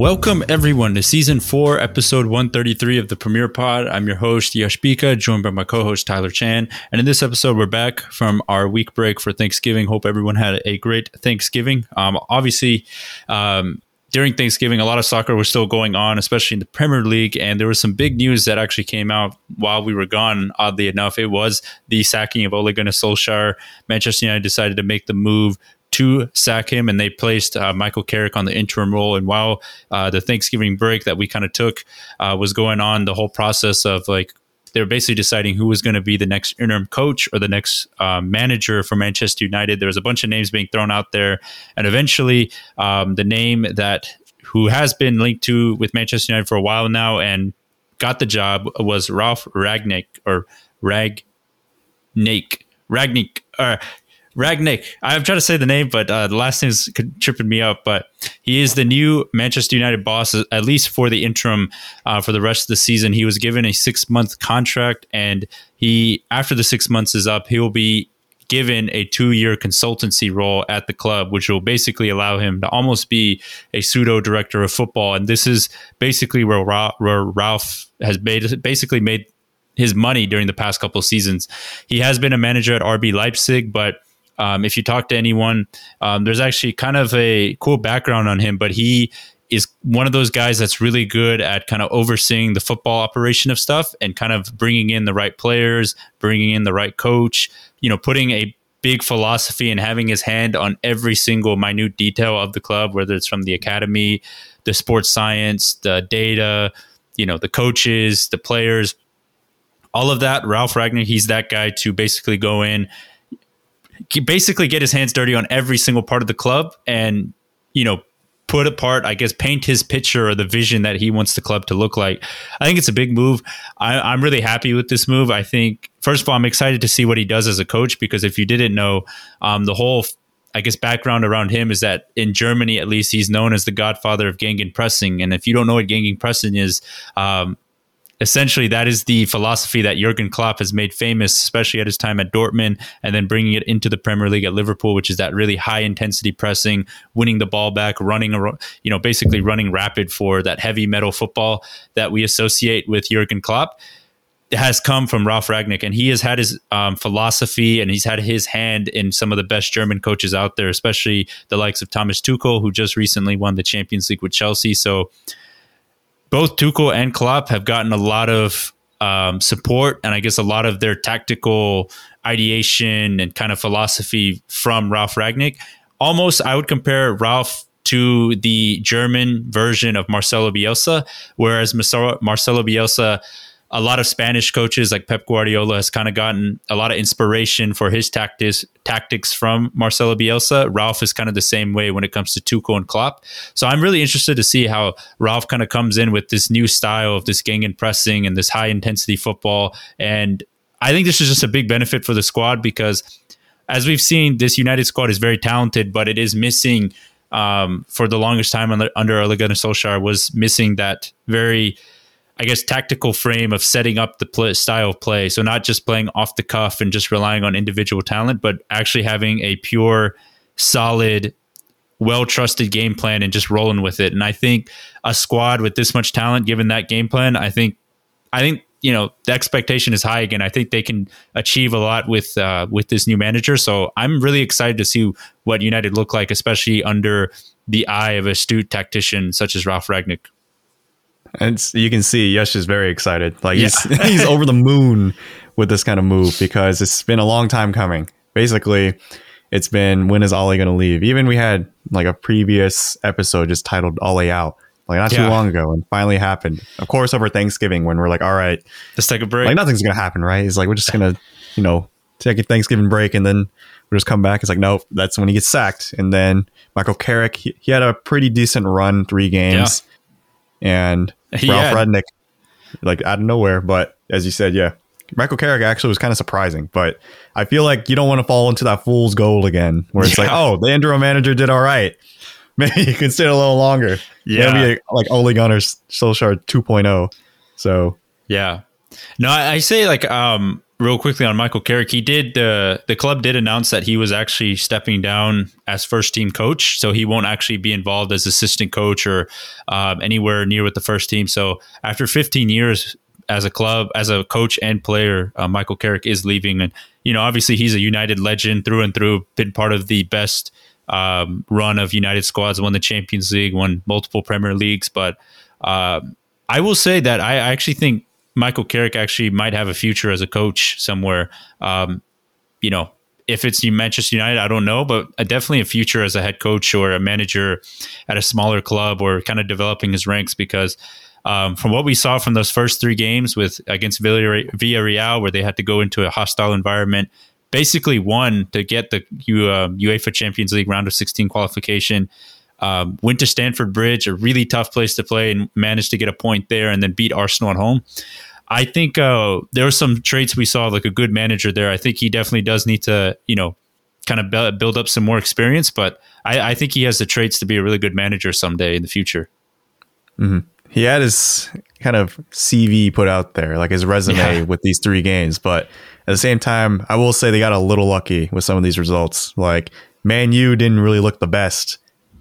Welcome everyone to season four, episode 133 of the Premier Pod. I'm your host, Yash Bhika, joined by my co-host Tyler Chan. And in this episode, we're back from our week break for Thanksgiving. Hope everyone had a great Thanksgiving. Um, obviously, um, during Thanksgiving, a lot of soccer was still going on, especially in the Premier League. And there was some big news that actually came out while we were gone. Oddly enough, it was the sacking of Ole Gunnar Solskjaer. Manchester United decided to make the move to sack him, and they placed uh, Michael Carrick on the interim role. And while uh, the Thanksgiving break that we kind of took uh, was going on, the whole process of like they were basically deciding who was going to be the next interim coach or the next uh, manager for Manchester United. There was a bunch of names being thrown out there, and eventually, um, the name that who has been linked to with Manchester United for a while now and got the job was Ralf Ragnick or Ragnick. Ragnick. Uh, Ragnick. I'm trying to say the name, but uh, the last name is tripping me up. But he is the new Manchester United boss, at least for the interim uh, for the rest of the season. He was given a six month contract, and he after the six months is up, he will be given a two year consultancy role at the club, which will basically allow him to almost be a pseudo director of football. And this is basically where Ralf, where Ralf has made, basically made his money during the past couple seasons. He has been a manager at RB Leipzig, but um, if you talk to anyone, um, there's actually kind of a cool background on him, but he is one of those guys that's really good at kind of overseeing the football operation of stuff and kind of bringing in the right players, bringing in the right coach, you know, putting a big philosophy and having his hand on every single minute detail of the club, whether it's from the academy, the sports science, the data, you know, the coaches, the players, all of that. Ralf Ragnick, he's that guy to basically go in basically get his hands dirty on every single part of the club and you know put apart i guess paint his picture or the vision that he wants the club to look like. I think it's a big move. I, am really happy with this move. I think first of all i'm excited to see what he does as a coach because if you didn't know um, the whole I guess background around him is that in Germany, at least, he's known as the godfather of Gegenpressing. And if you don't know what Gegen pressing is, um, essentially that is the philosophy that Jurgen Klopp has made famous, especially at his time at Dortmund, and then bringing it into the Premier League at Liverpool, which is that really high intensity pressing, winning the ball back, running, you know, basically running rapid for that heavy metal football that we associate with Jurgen Klopp. Has come from Ralf Ragnick, and he has had his um, philosophy and he's had his hand in some of the best German coaches out there, especially the likes of Thomas Tuchel, who just recently won the Champions League with Chelsea. So, both Tuchel and Klopp have gotten a lot of um, support and I guess a lot of their tactical ideation and kind of philosophy from Ralf Ragnick. Almost, I would compare Ralf to the German version of Marcelo Bielsa, whereas Marcelo, Bielsa a lot of Spanish coaches like Pep Guardiola has kind of gotten a lot of inspiration for his tactics tactics from Marcelo Bielsa. Ralf is kind of the same way when it comes to Tuchel and Klopp. So I'm really interested to see how Ralf kind of comes in with this new style of this Gegen pressing and this high intensity football. And I think this is just a big benefit for the squad because as we've seen, this United squad is very talented, but it is missing um, for the longest time under, under Ole Gunnar Solskjaer was missing that very I guess, tactical frame of setting up the play, style of play. So not just playing off the cuff and just relying on individual talent, but actually having a pure, solid, well trusted game plan and just rolling with it. And I think a squad with this much talent, given that game plan, I think, I think you know the expectation is high again. I think they can achieve a lot with uh, with this new manager. So I'm really excited to see what United look like, especially under the eye of astute tactician such as Ralf Ragnick. And you can see Yash is very excited. Like yeah. he's he's over the moon with this kind of move because it's been a long time coming. Basically, it's been when is Ollie going to leave? Even we had like a previous episode just titled Ollie out, like not yeah. too long ago, and finally happened. Of course, over Thanksgiving when we're like, all right, let's take a break. Like nothing's going to happen, right? It's like we're just going to, you know, take a Thanksgiving break and then we'll just come back. It's like nope, that's when he gets sacked. And then Michael Carrick, he, he had a pretty decent run, three games, yeah. And Ralf Rudnick, like out of nowhere. But as you said, yeah, Michael Carrick actually was kind of surprising. But I feel like you don't want to fall into that fool's gold again, where it's yeah. like, oh, the interim manager did all right. Maybe you can stay a little longer. Yeah, maybe like Ole Gunnar Solskjaer 2.0. So yeah, no, I, I say like um real quickly on Michael Carrick, he did uh, the club did announce that he was actually stepping down as first team coach, so he won't actually be involved as assistant coach or um, anywhere near with the first team. So after 15 years as a club, as a coach and player, uh, Michael Carrick is leaving, and you know obviously he's a United legend through and through, been part of the best um, run of United squads, won the Champions League, won multiple Premier Leagues, but. Uh, I will say that I actually think Michael Carrick actually might have a future as a coach somewhere. Um, you know, if it's Manchester United, I don't know, but definitely a future as a head coach or a manager at a smaller club or kind of developing his ranks because um, from what we saw from those first three games with against Villarreal, where they had to go into a hostile environment, basically won to get the uh, UEFA Champions League round of 16 qualification. Um, went to Stamford Bridge, a really tough place to play, and managed to get a point there, and then beat Arsenal at home. I think uh, there were some traits we saw, like a good manager there. I think he definitely does need to, you know, kind of build up some more experience, but I, I think he has the traits to be a really good manager someday in the future. Mm-hmm. He had his kind of CV put out there, like his resume yeah. with these three games, but at the same time, I will say they got a little lucky with some of these results. Like Man U didn't really look the best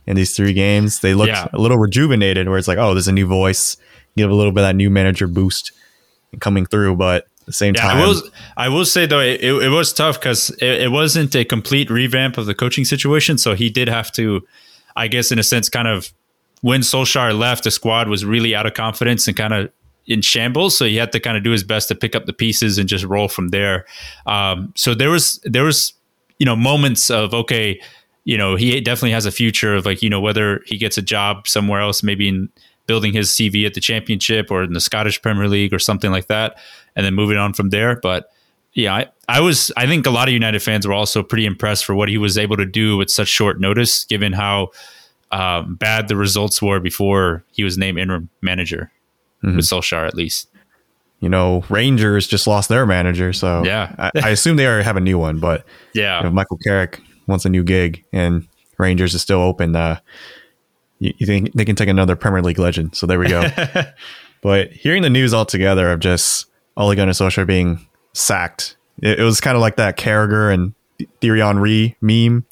in these three games. They looked yeah. a little rejuvenated, where it's like, oh, there's a new voice, give a little bit of that new manager boost coming through, but at the same yeah, time, I will, I will say though, it, it was tough because it, it wasn't a complete revamp of the coaching situation. So he did have to, I guess, in a sense, kind of when Solskjaer left, the squad was really out of confidence and kind of in shambles. So he had to kind of do his best to pick up the pieces and just roll from there. Um, so there was there was you know moments of okay, you know he definitely has a future of like you know whether he gets a job somewhere else, maybe in building his CV at the championship or in the Scottish Premier League or something like that, and then moving on from there. But yeah, I, I was I think a lot of United fans were also pretty impressed for what he was able to do with such short notice, given how um, bad the results were before he was named interim manager mm-hmm. with Solskjaer at least. You know, Rangers just lost their manager, so yeah, I, I, assume they already have a new one. But yeah, Michael Carrick wants a new gig, and Rangers is still open. Uh, you, you think they can take another Premier League legend. So there we go. but hearing the news altogether of just Ole Gunnar Solskjaer being sacked, it, it was kind of like that Carragher and Thierry Henry meme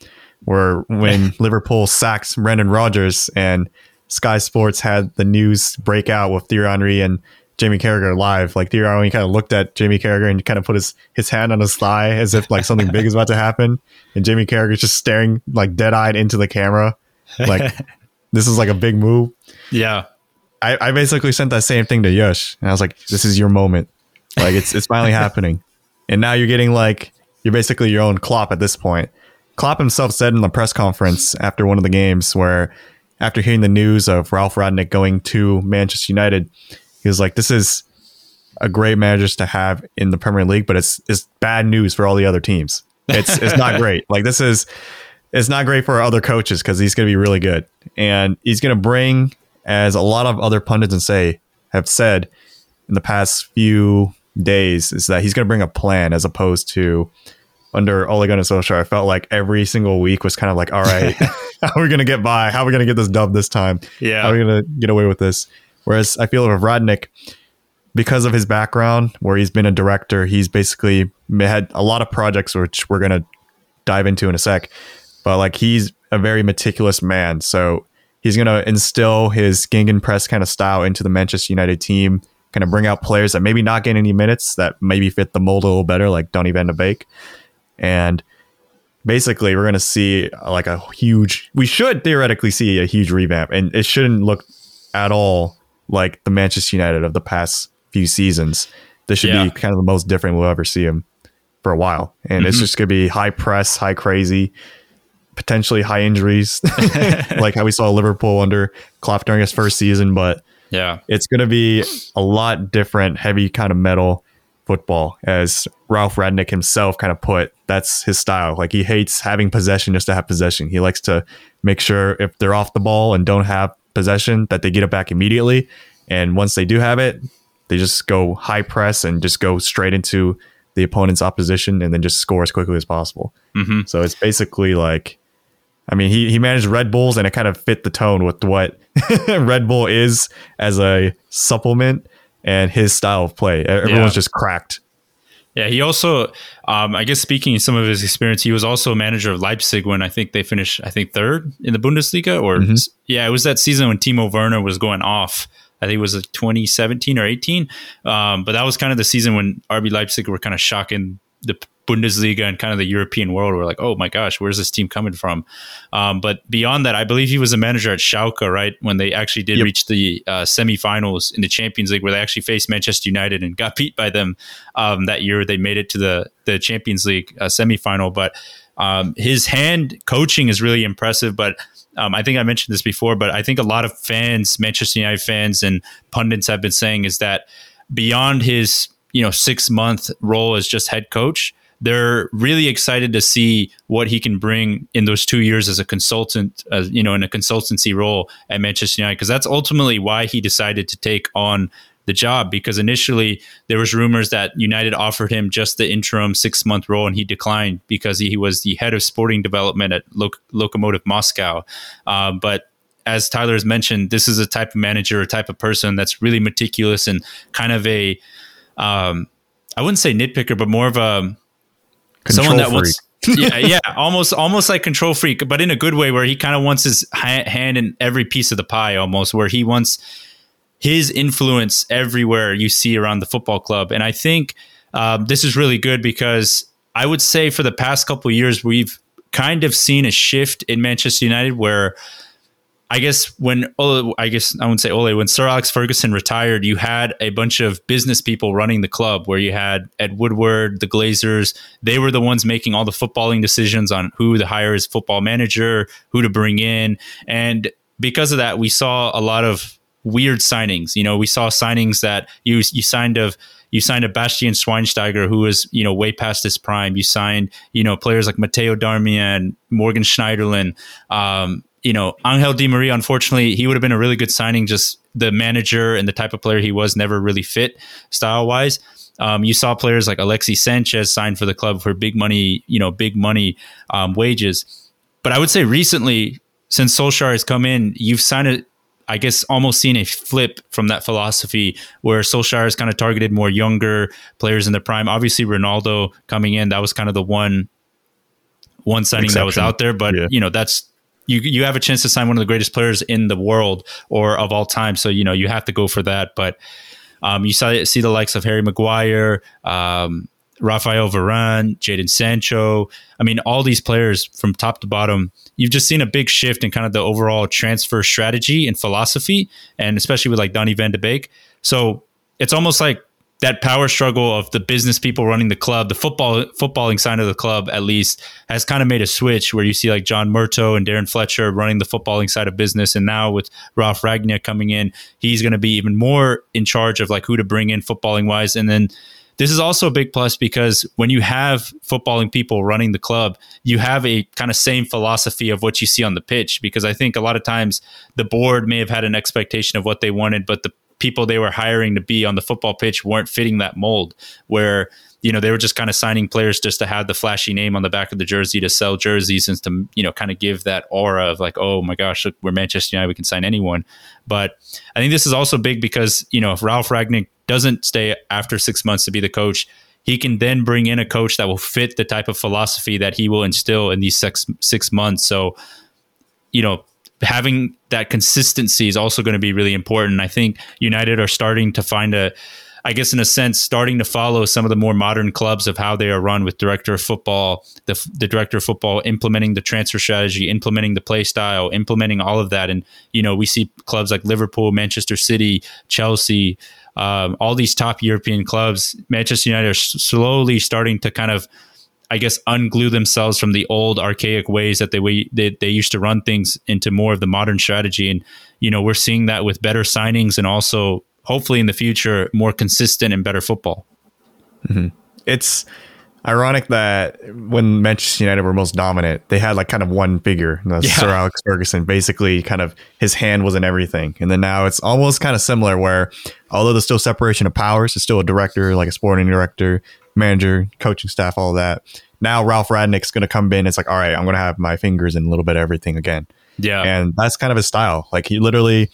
where when Liverpool sacked Brendan Rodgers and Sky Sports had the news break out with Thierry Henry and Jamie Carragher live. Like Thierry he kind of looked at Jamie Carragher and kind of put his, his hand on his thigh as if like something big is about to happen. And Jamie Carragher just staring like dead eyed into the camera. Like this is like a big move. Yeah. I, I basically sent that same thing to Yush and I was like, this is your moment. Like it's it's finally happening. And now you're getting like you're basically your own Klopp at this point. Klopp himself said in the press conference after one of the games where after hearing the news of Ralf Rangnick going to Manchester United, he was like, This is a great manager to have in the Premier League, but it's it's bad news for all the other teams. It's it's not great. Like this is it's not great for other coaches because he's going to be really good, and he's going to bring, as a lot of other pundits and say have said in the past few days, is that he's going to bring a plan as opposed to under Ole Gunnar Solskjaer. I felt like every single week was kind of like, all right, how are we going to get by? How are we going to get this dub this time? Yeah, how are we going to get away with this? Whereas I feel with Rangnick, because of his background, where he's been a director, he's basically had a lot of projects which we're going to dive into in a sec but like he's a very meticulous man. So he's going to instill his Gegenpress kind of style into the Manchester United team, kind of bring out players that maybe not get any minutes that maybe fit the mold a little better, like Donny van de Beek. And basically, we're going to see like a huge, we should theoretically see a huge revamp. And it shouldn't look at all like the Manchester United of the past few seasons. This should yeah. be kind of the most different we'll ever see him for a while. And mm-hmm. it's just going to be high press, high crazy potentially high injuries, like how we saw Liverpool under Klopp during his first season. But yeah, it's going to be a lot different, heavy kind of metal football, as Ralf Rangnick himself kind of put. That's his style. Like he hates having possession just to have possession. He likes to make sure if they're off the ball and don't have possession, that they get it back immediately. And once they do have it, they just go high press and just go straight into the opponent's opposition and then just score as quickly as possible. Mm-hmm. So it's basically like I mean, he, he managed Red Bulls and it kind of fit the tone with what Red Bull is as a supplement and his style of play. Everyone's yeah. just cracked. Yeah, he also, um, I guess, speaking of some of his experience, he was also a manager of Leipzig when I think they finished, I think third in the Bundesliga, or mm-hmm. yeah, it was that season when Timo Werner was going off. I think it was like 2017 or 18, um, but that was kind of the season when RB Leipzig were kind of shocking the Bundesliga and kind of the European world were like, oh my gosh, where's this team coming from? Um, but beyond that, I believe he was a manager at Schalke, right? When they actually did yep. reach the uh, semifinals in the Champions League, where they actually faced Manchester United and got beat by them um, that year. They made it to the the Champions League uh, semifinal, but um, his hand coaching is really impressive. But um, I think I mentioned this before, but I think a lot of fans, Manchester United fans and pundits have been saying is that beyond his you know six month role as just head coach they're really excited to see what he can bring in those two years as a consultant, as you know, in a consultancy role at Manchester United, because that's ultimately why he decided to take on the job. Because initially there was rumors that United offered him just the interim six month role, and he declined because he was the head of sporting development at Lok- Lokomotiv Moscow. Um, but as Tyler has mentioned, this is a type of manager, a type of person that's really meticulous and kind of a, um, I wouldn't say nitpicker, but more of a Control someone that freak. wants yeah, yeah, almost almost like control freak, but in a good way, where he kind of wants his hand in every piece of the pie, almost where he wants his influence everywhere you see around the football club. And I think um, this is really good because I would say for the past couple years we've kind of seen a shift in Manchester United where I guess when Ole, I guess I wouldn't say Ole, when Sir Alex Ferguson retired, you had a bunch of business people running the club where you had Ed Woodward, the Glazers. They were the ones making all the footballing decisions on who to hire as football manager, who to bring in. And because of that, we saw a lot of weird signings. You know, we saw signings that you you signed of you signed a Bastian Schweinsteiger who was, you know, way past his prime. You signed, you know, players like Matteo Darmian, Morgan Schneiderlin, um, you know, Angel Di Maria, unfortunately, he would have been a really good signing. Just the manager and the type of player he was never really fit style wise. Um, you saw players like Alexis Sanchez signed for the club for big money, you know, big money um, wages. But I would say recently, since Solskjaer has come in, you've signed a, I guess, almost seen a flip from that philosophy where Solskjaer has kind of targeted more younger players in the prime. Obviously, Ronaldo coming in, that was kind of the one one signing Exception. that was out there. But yeah. you know, that's you you have a chance to sign one of the greatest players in the world or of all time. So you know you have to go for that. But um, you saw see the likes of Harry Maguire, um, Rafael Varane, Jadon Sancho. I mean, all these players from top to bottom. You've just seen a big shift in kind of the overall transfer strategy and philosophy, and especially with like Donny Van de Beek. So it's almost like that power struggle of the business people running the club, the football footballing side of the club at least has kind of made a switch where you see like John Murtough and Darren Fletcher running the footballing side of business, and now with Ralf Rangnick coming in, he's going to be even more in charge of like who to bring in footballing wise, and then. This is also a big plus because when you have footballing people running the club, you have a kind of same philosophy of what you see on the pitch. Because I think a lot of times the board may have had an expectation of what they wanted, but the people they were hiring to be on the football pitch weren't fitting that mold where you know they were just kind of signing players just to have the flashy name on the back of the jersey to sell jerseys and to you know kind of give that aura of like oh my gosh look we're Manchester United we can sign anyone. But I think this is also big because you know if Ralf Ragnick doesn't stay after 6 months to be the coach he can then bring in a coach that will fit the type of philosophy that he will instill in these six six months. So you know having that consistency is also going to be really important. I think United are starting to find a, I guess in a sense, starting to follow some of the more modern clubs of how they are run with director of football, the, the director of football implementing the transfer strategy, implementing the play style, implementing all of that. And, you know, we see clubs like Liverpool, Manchester City, Chelsea, um, all these top European clubs. Manchester United are slowly starting to kind of I guess unglue themselves from the old archaic ways that they, they they used to run things into more of the modern strategy and you know we're seeing that with better signings and also hopefully in the future more consistent and better football. Mm-hmm. It's ironic that when Manchester United were most dominant, they had like kind of one figure, yeah. Sir Alex Ferguson. Basically, kind of his hand was in everything, and then now it's almost kind of similar where although there's still separation of powers, it's still a director, like a sporting director, manager, coaching staff, all that. Now Ralf Rangnick's going to come in. It's like, all right, I'm going to have my fingers in a little bit of everything again. Yeah. And that's kind of his style. Like he literally,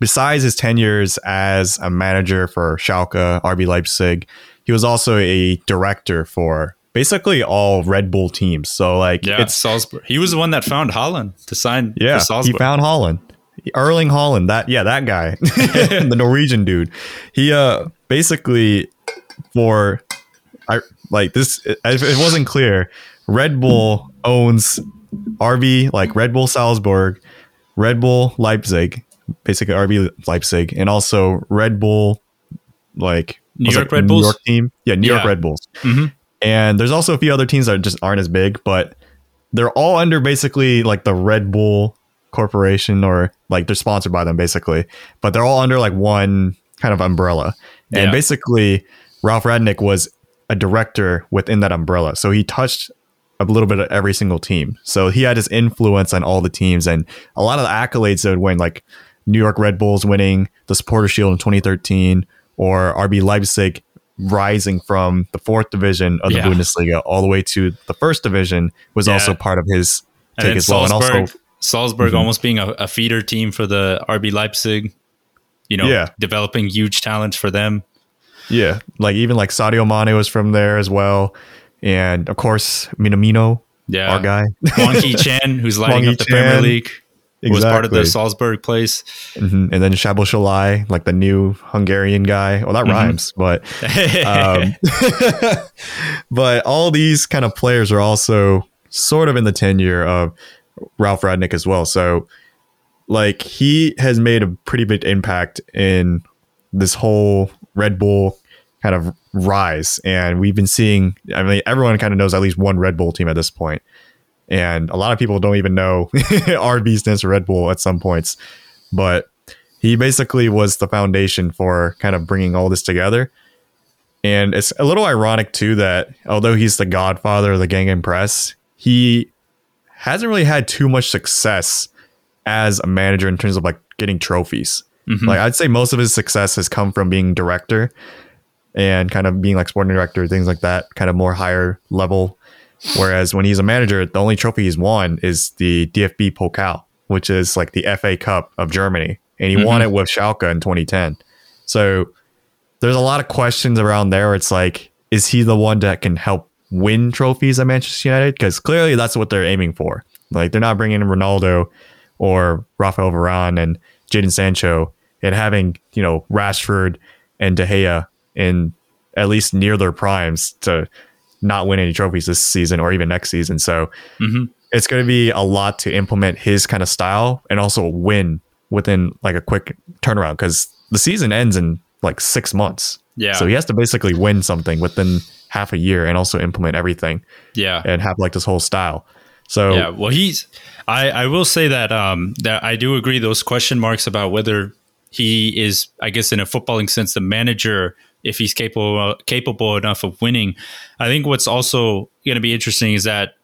besides his tenures as a manager for Schalke, RB Leipzig, he was also a director for basically all Red Bull teams. So like Yeah, it's Salzburg. He was the one that found Haaland to sign yeah, he found Haaland. Erling Haaland, that yeah, that guy, the Norwegian dude. He uh basically for I like this. If it wasn't clear, Red Bull owns RB like Red Bull Salzburg, Red Bull Leipzig, basically RB Leipzig, and also Red Bull like New York it Red New Bulls? York team, yeah, New York Red Bulls. Mhm. And there's also a few other teams that just aren't as big, but they're all under basically like the Red Bull Corporation or like they're sponsored by them basically, but they're all under like one kind of umbrella. And Yeah. basically, Ralf Radnick was a director within that umbrella. So he touched a little bit of every single team. So he had his influence on all the teams and a lot of the accolades that would win, like New York Red Bulls winning the Supporter Shield in 2013 or RB Leipzig rising from the fourth division of the Yeah. Bundesliga all the way to the first division was Yeah. also part of his take as well. And also, Salzburg Mhm. almost being a, a feeder team for the RB Leipzig. You know, Yeah. developing huge talents for them. Yeah, like even like Sadio Mane was from there as well. And of course, Minamino, Yeah, our guy. Hwang Hee Chen, who's lighting Wang up the. Premier League, was part of the Salzburg place. Mhm. And then Szoboszlai, like the new Hungarian guy. Well, that Mhm. rhymes, but um, but all these kind of players are also sort of in the tenure of Ralf Radnick as well. So, like, he has made a pretty big impact in this whole Red Bull kind of rise. And we've been seeing, I mean, everyone kind of knows at least one Red Bull team at this point. And a lot of people don't even know RB stands for Red Bull at some points. But he basically was the foundation for kind of bringing all this together. And it's a little ironic too that although he's the godfather of the Gangnam Press, he hasn't really had too much success as a manager in terms of like getting trophies. Mhm. Like I'd say most of his success has come from being director and kind of being like sporting director, things like that, kind of more higher level. Whereas when he's a manager, the only trophy he's won is the DFB Pokal, which is like the FA Cup of Germany. And he won Mhm. it with Schalke in 2010. So there's a lot of questions around there. It's like, is he the one that can help win trophies at Manchester United? Because clearly that's what they're aiming for. Like they're not bringing in Ronaldo or Rafael Varane and Jadon Sancho and having you know Rashford and De Gea in at least near their primes to not win any trophies this season or even next season. So Mhm. it's going to be a lot to implement his kind of style and also win within like a quick turnaround because the season ends in like six months. Yeah. So he has to basically win something within half a year and also implement everything yeah. and have like this whole style. So Yeah, well, he's. I I will say that um that I do agree those question marks about whether he is, I guess, in a footballing sense, the manager if he's capable capable enough of winning. I think what's also going to be interesting is that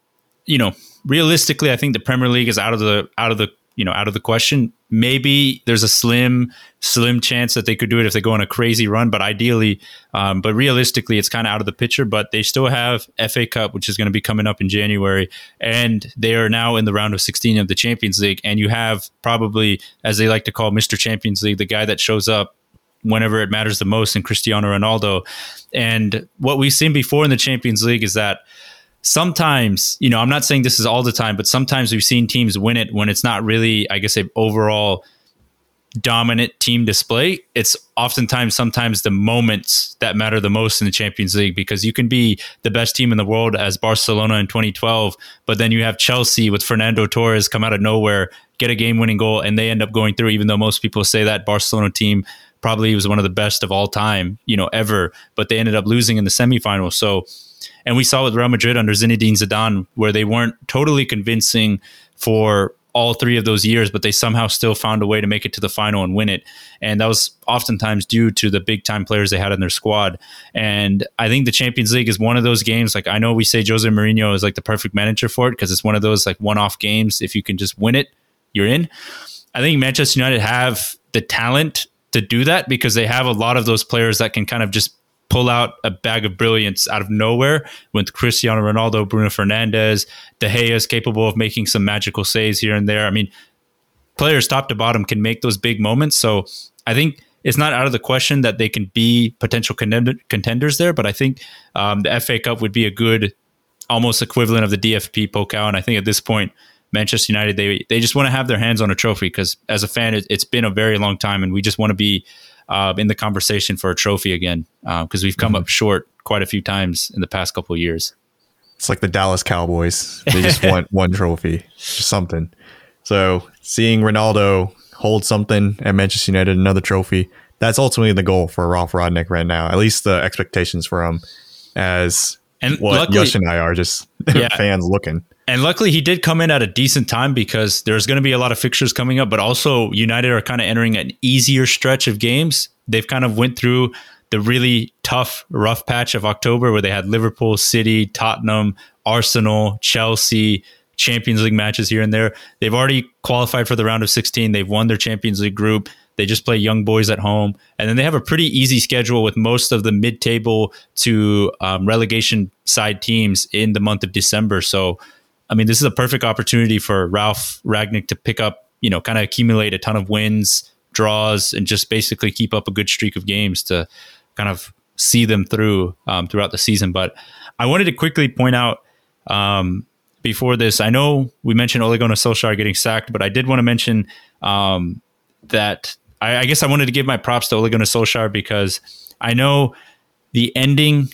you know realistically, I think the Premier League is out of the out of the you know out of the question. Maybe there's a slim slim chance that they could do it if they go on a crazy run, but ideally, um, but realistically, it's kind of out of the picture. But they still have FA Cup, which is going to be coming up in January, and they are now in the round of 16 of the Champions League. And you have probably, as they like to call Mr. Champions League, the guy that shows up whenever it matters the most in Cristiano Ronaldo. And what we've seen before in the Champions League is that sometimes, you know, I'm not saying this is all the time, but sometimes we've seen teams win it when it's not really, I guess, a overall dominant team display. It's oftentimes sometimes the moments that matter the most in the Champions League because you can be the best team in the world as Barcelona in 2012, but then you have Chelsea with Fernando Torres come out of nowhere, get a game-winning goal, and they end up going through. Even though most people say that Barcelona team probably was one of the best of all time, you know, ever, but they ended up losing in the semifinals. So. And we saw with Real Madrid under Zinedine Zidane, where they weren't totally convincing for all three of those years, but they somehow still found a way to make it to the final and win it. And that was oftentimes due to the big time players they had in their squad. And I think the Champions League is one of those games. Like I know we say Jose Mourinho is like the perfect manager for it because it's one of those like one off games. If you can just win it, you're in. I think Manchester United have the talent to do that because they have a lot of those players that can kind of just pull out a bag of brilliance out of nowhere with Cristiano Ronaldo, Bruno Fernandes, De Gea is capable of making some magical saves here and there. I mean, players top to bottom can make those big moments. So I think it's not out of the question that they can be potential contenders there. But I think um, the FA Cup would be a good, almost equivalent of the DFB Pokal. And I think at this point, Manchester United they they just want to have their hands on a trophy because as a fan, it, has been a very long time, and we just want to be uh, in the conversation for a trophy again because uh, we've come mm-hmm. up short quite a few times in the past couple of years. It's like the Dallas Cowboys; they just want one trophy, just something. So seeing Ronaldo hold something at Manchester United, another trophy, that's ultimately the goal for Ralf Rodnick right now. At least the expectations for him, as and what luckily, Yash and I are just yeah. fans looking. And luckily, he did come in at a decent time because there's going to be a lot of fixtures coming up. But also, United are kind of entering an easier stretch of games. They've kind of went through the really tough, rough patch of October where they had Liverpool, City, Tottenham, Arsenal, Chelsea, Champions League matches here and there. They've already qualified for the round of 16. They've won their Champions League group. They just play young boys at home. And then they have a pretty easy schedule with most of the mid table to um, relegation side teams in the month of December. So, I mean, this is a perfect opportunity for Ralf Ragnick to pick up, you know, kind of accumulate a ton of wins, draws, and just basically keep up a good streak of games to kind of see them through um, throughout the season. But I wanted to quickly point out um, before this, I know we mentioned Ole Solskjaer getting sacked, but I did want to mention um, that I, I, guess I wanted to give my props to Ole Solskjaer because I know the ending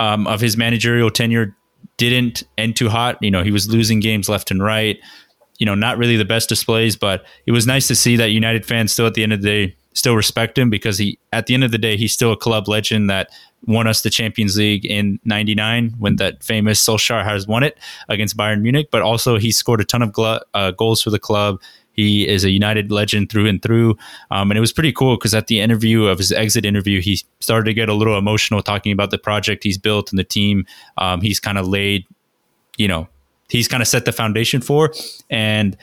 um, of his managerial tenure didn't end too hot. You know, he was losing games left and right. You know, not really the best displays, but it was nice to see that United fans still at the end of the day still respect him because he at the end of the day he's still a club legend that won us the Champions League in 99 when that famous Solskjaer has won it against Bayern Munich but also he scored a ton of gl- uh, goals for the club he is a United legend through and through. Um, and it was pretty cool because at the interview of his exit interview, he started to get a little emotional talking about the project he's built and the team um, he's kind of laid, you know, he's kind of set the foundation for. And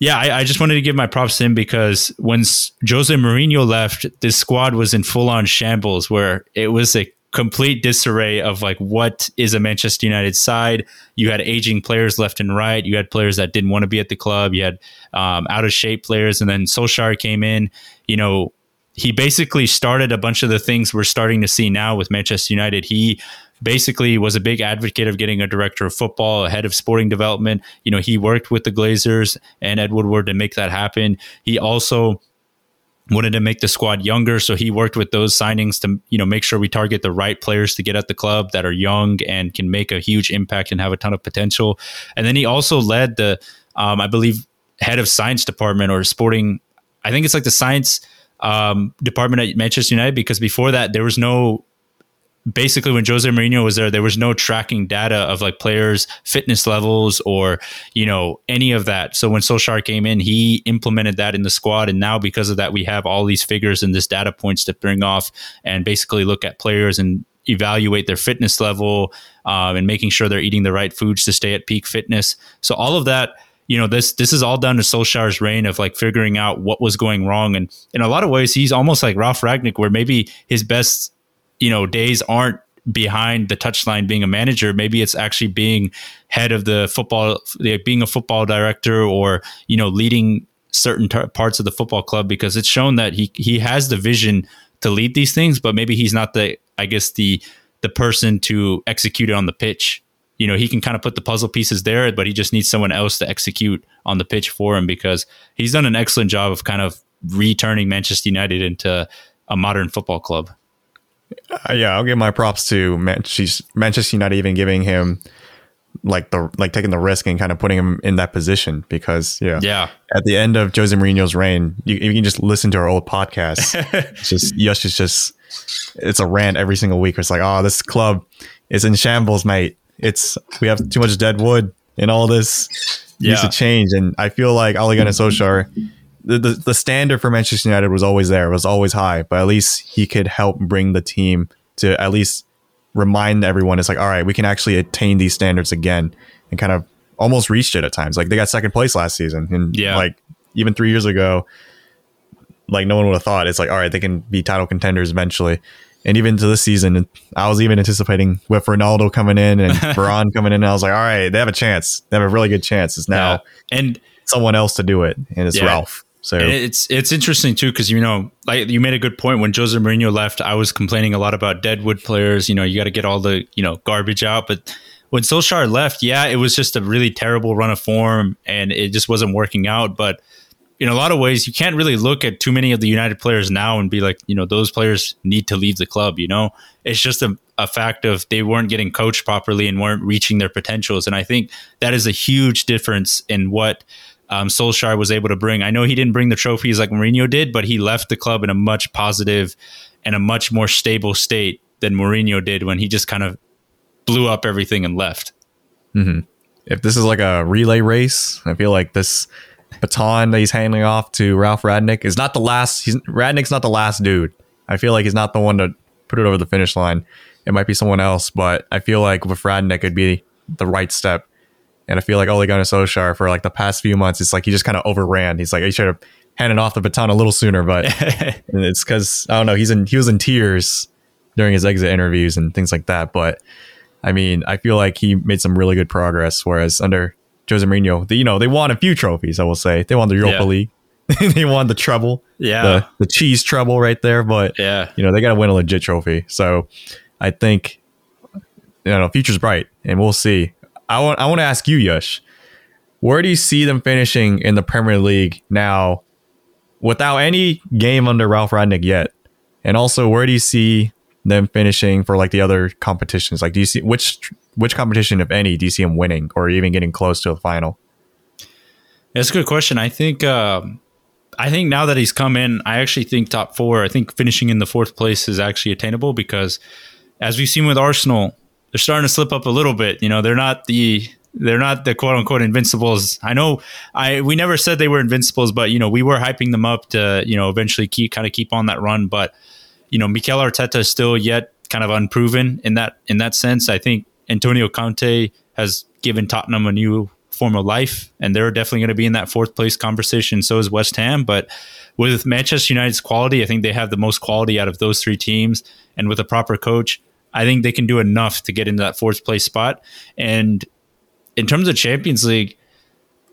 yeah, I, I, just wanted to give my props to him because when Jose Mourinho left, this squad was in full on shambles where it was a complete disarray of like what is a Manchester United side. You had aging players left and right. You had players that didn't want to be at the club. You had um, out of shape players, and then Solskjaer came in. You know, he basically started a bunch of the things we're starting to see now with Manchester United. He basically was a big advocate of getting a director of football, a head of sporting development. You know, he worked with the Glazers and Ed Woodward to make that happen. He also wanted to make the squad younger. So he worked with those signings to you know make sure we target the right players to get at the club that are young and can make a huge impact and have a ton of potential. And then he also led the um, i believe head of science department or sporting i think it's like the science um, department at manchester united because before that there was no basically when Jose Mourinho was there, there was no tracking data of like players' fitness levels or you know any of that. So when Solskjaer came in, he implemented that in the squad, and now because of that, we have all these figures and this data points to bring off and basically look at players and evaluate their fitness level um, and making sure they're eating the right foods to stay at peak fitness. So all of that. You know this. This is all down to Solskjaer's reign of like figuring out what was going wrong, and in a lot of ways, he's almost like Ralf Ragnick, where maybe his best you know days aren't behind the touchline being a manager. Maybe it's actually being head of the football being a football director or you know leading certain t- parts of the football club because it's shown that he he has the vision to lead these things but maybe he's not the i guess the the person to execute it on the pitch. You know he can kind of put the puzzle pieces there but he just needs someone else to execute on the pitch for him because he's done an excellent job of kind of returning manchester united into a modern football club uh, yeah, I'll give my props to Manchester, Manchester United even giving him like the like taking the risk and kind of putting him in that position because yeah. Yeah. At the end of Jose Mourinho's reign you, you can just listen to our old podcast it's just yes it's just it's a rant every single week. It's like oh this club is in shambles mate. It's we have too much dead wood and all this. Yeah. needs to change. And I feel like Ole Gunnar Solskjaer the, the, the standard for Manchester United was always there, it was always high, but at least he could help bring the team to at least remind everyone it's like, all right, we can actually attain these standards again and kind of almost reached it at times. Like they got second place last season. And yeah. like even three years ago, like no one would have thought it's like, all right, they can be title contenders eventually. And even to this season, I was even anticipating with Ronaldo coming in and Varane coming in. I was like, all right, they have a chance. They have a really good chance. It's now yeah. and someone else to do it, and it's yeah. Ralf. So it's it's interesting too because you know like you made a good point when Jose Mourinho left. I was complaining a lot about deadwood players. You know, you got to get all the you know garbage out. But when Solskjaer left, yeah, it was just a really terrible run of form, and it just wasn't working out. But in a lot of ways, you can't really look at too many of the United players now and be like, you know, those players need to leave the club. You know, it's just a, a fact of they weren't getting coached properly and weren't reaching their potentials. And I think that is a huge difference in what um, Solskjaer was able to bring. I know he didn't bring the trophies like Mourinho did, but he left the club in a much positive and a much more stable state than Mourinho did when he just kind of blew up everything and left. if this is like a relay race, I feel like this baton that he's handing off to Ralph Radnick is not the last. He's Radnick's not the last dude. I feel like he's not the one to put it over the finish line. It might be someone else, but I feel like with Radnick, it'd be the right step. And I feel like oh, Ole Gunnar Solskjaer for like the past few months, it's like he just kind of overran. He's like he should have handed off the baton a little sooner, but it's because I don't know. He's in he was in tears during his exit interviews and things like that. But I mean, I feel like he made some really good progress. Whereas under Jose Mourinho, the, you know, they won a few trophies. I will say they won the Europa Yeah. League, they won the treble, Yeah. the the cheese treble right there. But yeah. you know, they got to win a legit trophy. So I think you know, future's bright, and we'll see. I want I want to ask you, Yush, where do you see them finishing in the Premier League now, without any game under Ralf Radnick yet? And also, where do you see them finishing for like the other competitions? Like, do you see which which competition, if any, do you see them winning or even getting close to a final? That's a good question. I think um, I think now that he's come in, I actually think top four. I think finishing in the fourth place is actually attainable because, as we've seen with Arsenal, they're starting to slip up a little bit. You know, they're not the they're not the quote unquote invincibles. I know I we never said they were invincibles, but you know we were hyping them up to you know eventually keep kind of keep on that run. But you know, Mikel Arteta is still yet kind of unproven in that in that sense. I think Antonio Conte has given Tottenham a new form of life, and they're definitely going to be in that fourth place conversation. So is West Ham, but with Manchester United's quality, I think they have the most quality out of those three teams, and with a proper coach, I think they can do enough to get into that fourth place spot. And in terms of Champions League,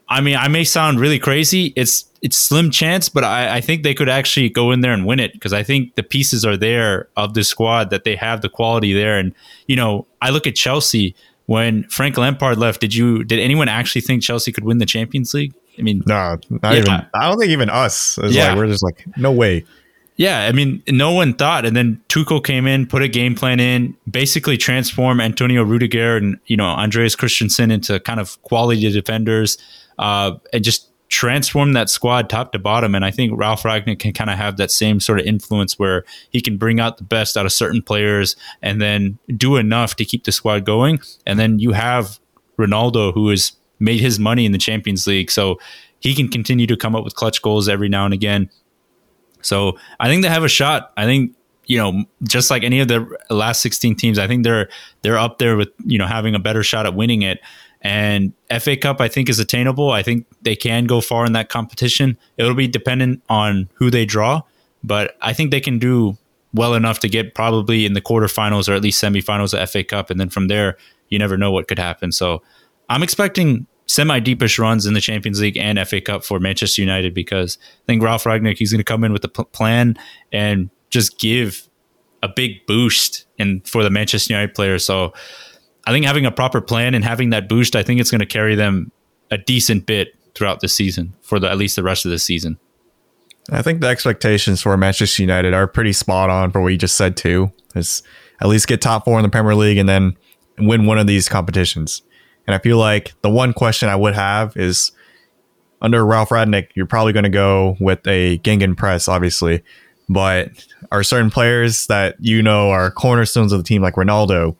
I mean, I may sound really crazy. It's it's slim chance, but I, I think they could actually go in there and win it because I think the pieces are there of the squad that they have the quality there. And you know, I look at Chelsea when Frank Lampard left. Did you did anyone actually think Chelsea could win the Champions League? I mean, No, not Yeah. even. I don't think even us. Yeah. like we're just like no way. Yeah, I mean, no one thought, and then Tuchel came in, put a game plan in, basically transform Antonio Rudiger and you know Andreas Christensen into kind of quality defenders, uh, and just transform that squad top to bottom. And I think Ralf Ragnick can kind of have that same sort of influence where he can bring out the best out of certain players and then do enough to keep the squad going. And then you have Ronaldo, who has made his money in the Champions League, so he can continue to come up with clutch goals every now and again. So I think they have a shot. I think you know, just like any of the last 16 teams, I think they're they're up there with you know having a better shot at winning it. And FA Cup, I think, is attainable. I think they can go far in that competition. It'll be dependent on who they draw, but I think they can do well enough to get probably in the quarterfinals or at least semifinals of FA Cup. And then from there, you never know what could happen. So I'm expecting semi deepish runs in the Champions League and FA Cup for Manchester United because I think Ralf Ragnick he's going to come in with a p- plan and just give a big boost in for the Manchester United players. So I think having a proper plan and having that boost, I think it's going to carry them a decent bit throughout the season for the at least the rest of the season. I think the expectations for Manchester United are pretty spot on for what you just said too. Is at least get top four in the Premier League and then win one of these competitions. And I feel like the one question I would have is under Ralf Radnick, you're probably going to go with a Gegen press, obviously, but are certain players that you know are cornerstones of the team, like Ronaldo,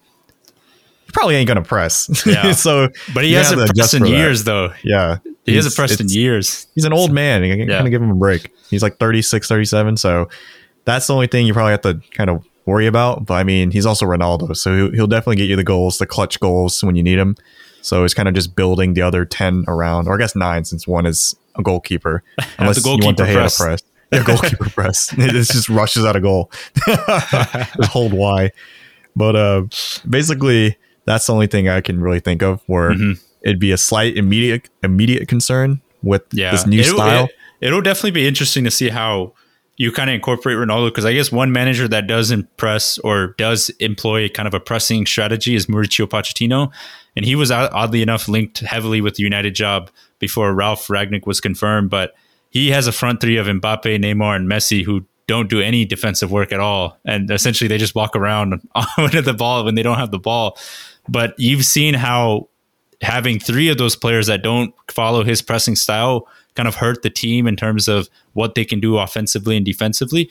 probably ain't going to press. Yeah. so, But he hasn't pressed in years, though. Yeah, He hasn't pressed in years. he's an old man. You Yeah. kind of give him a break. He's like 36, 37. So that's the only thing you probably have to kind of worry about. But I mean, he's also Ronaldo. So he'll, he'll definitely get you the goals, the clutch goals when you need them. So it's kind of just building the other 10 around, or I guess nine, since one is a goalkeeper. Unless you want goalkeeper to press. press. Yeah, goalkeeper press. It just rushes out a goal. just hold Y. But uh, basically, that's the only thing I can really think of where Mhm. it'd be a slight immediate immediate concern with Yeah, this new It- style. it- it'll definitely be interesting to see how you kind of incorporate Ronaldo? Because I guess one manager that does impress or does employ kind of a pressing strategy is Mauricio Pochettino, and he was oddly enough linked heavily with the United job before Ralf Ragnick was confirmed, but he has a front three of Mbappe, Neymar, and Messi who don't do any defensive work at all, and essentially they just walk around with the ball when they don't have the ball. But you've seen how having three of those players that don't follow his pressing style kind of hurt the team in terms of what they can do offensively and defensively.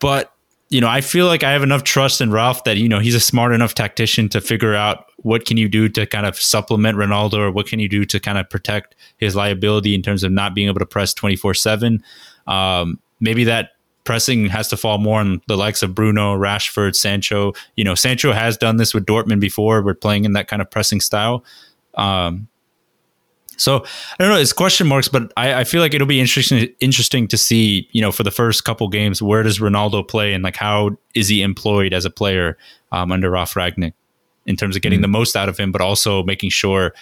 But you know, I feel like I have enough trust in Ralf that you know he's a smart enough tactician to figure out what can you do to kind of supplement Ronaldo or what can you do to kind of protect his liability in terms of not being able to press twenty four seven. Um, maybe that pressing has to fall more on the likes of Bruno, Rashford, Sancho. You know, Sancho has done this with Dortmund before. We're playing in that kind of pressing style. Um, so I don't know. It's question marks, but I, I, feel like it'll be interesting interesting to see. You know, for the first couple games, where does Ronaldo play, and like how is he employed as a player um, under Ralf Rangnick in terms of getting mm-hmm. the most out of him, but also making sure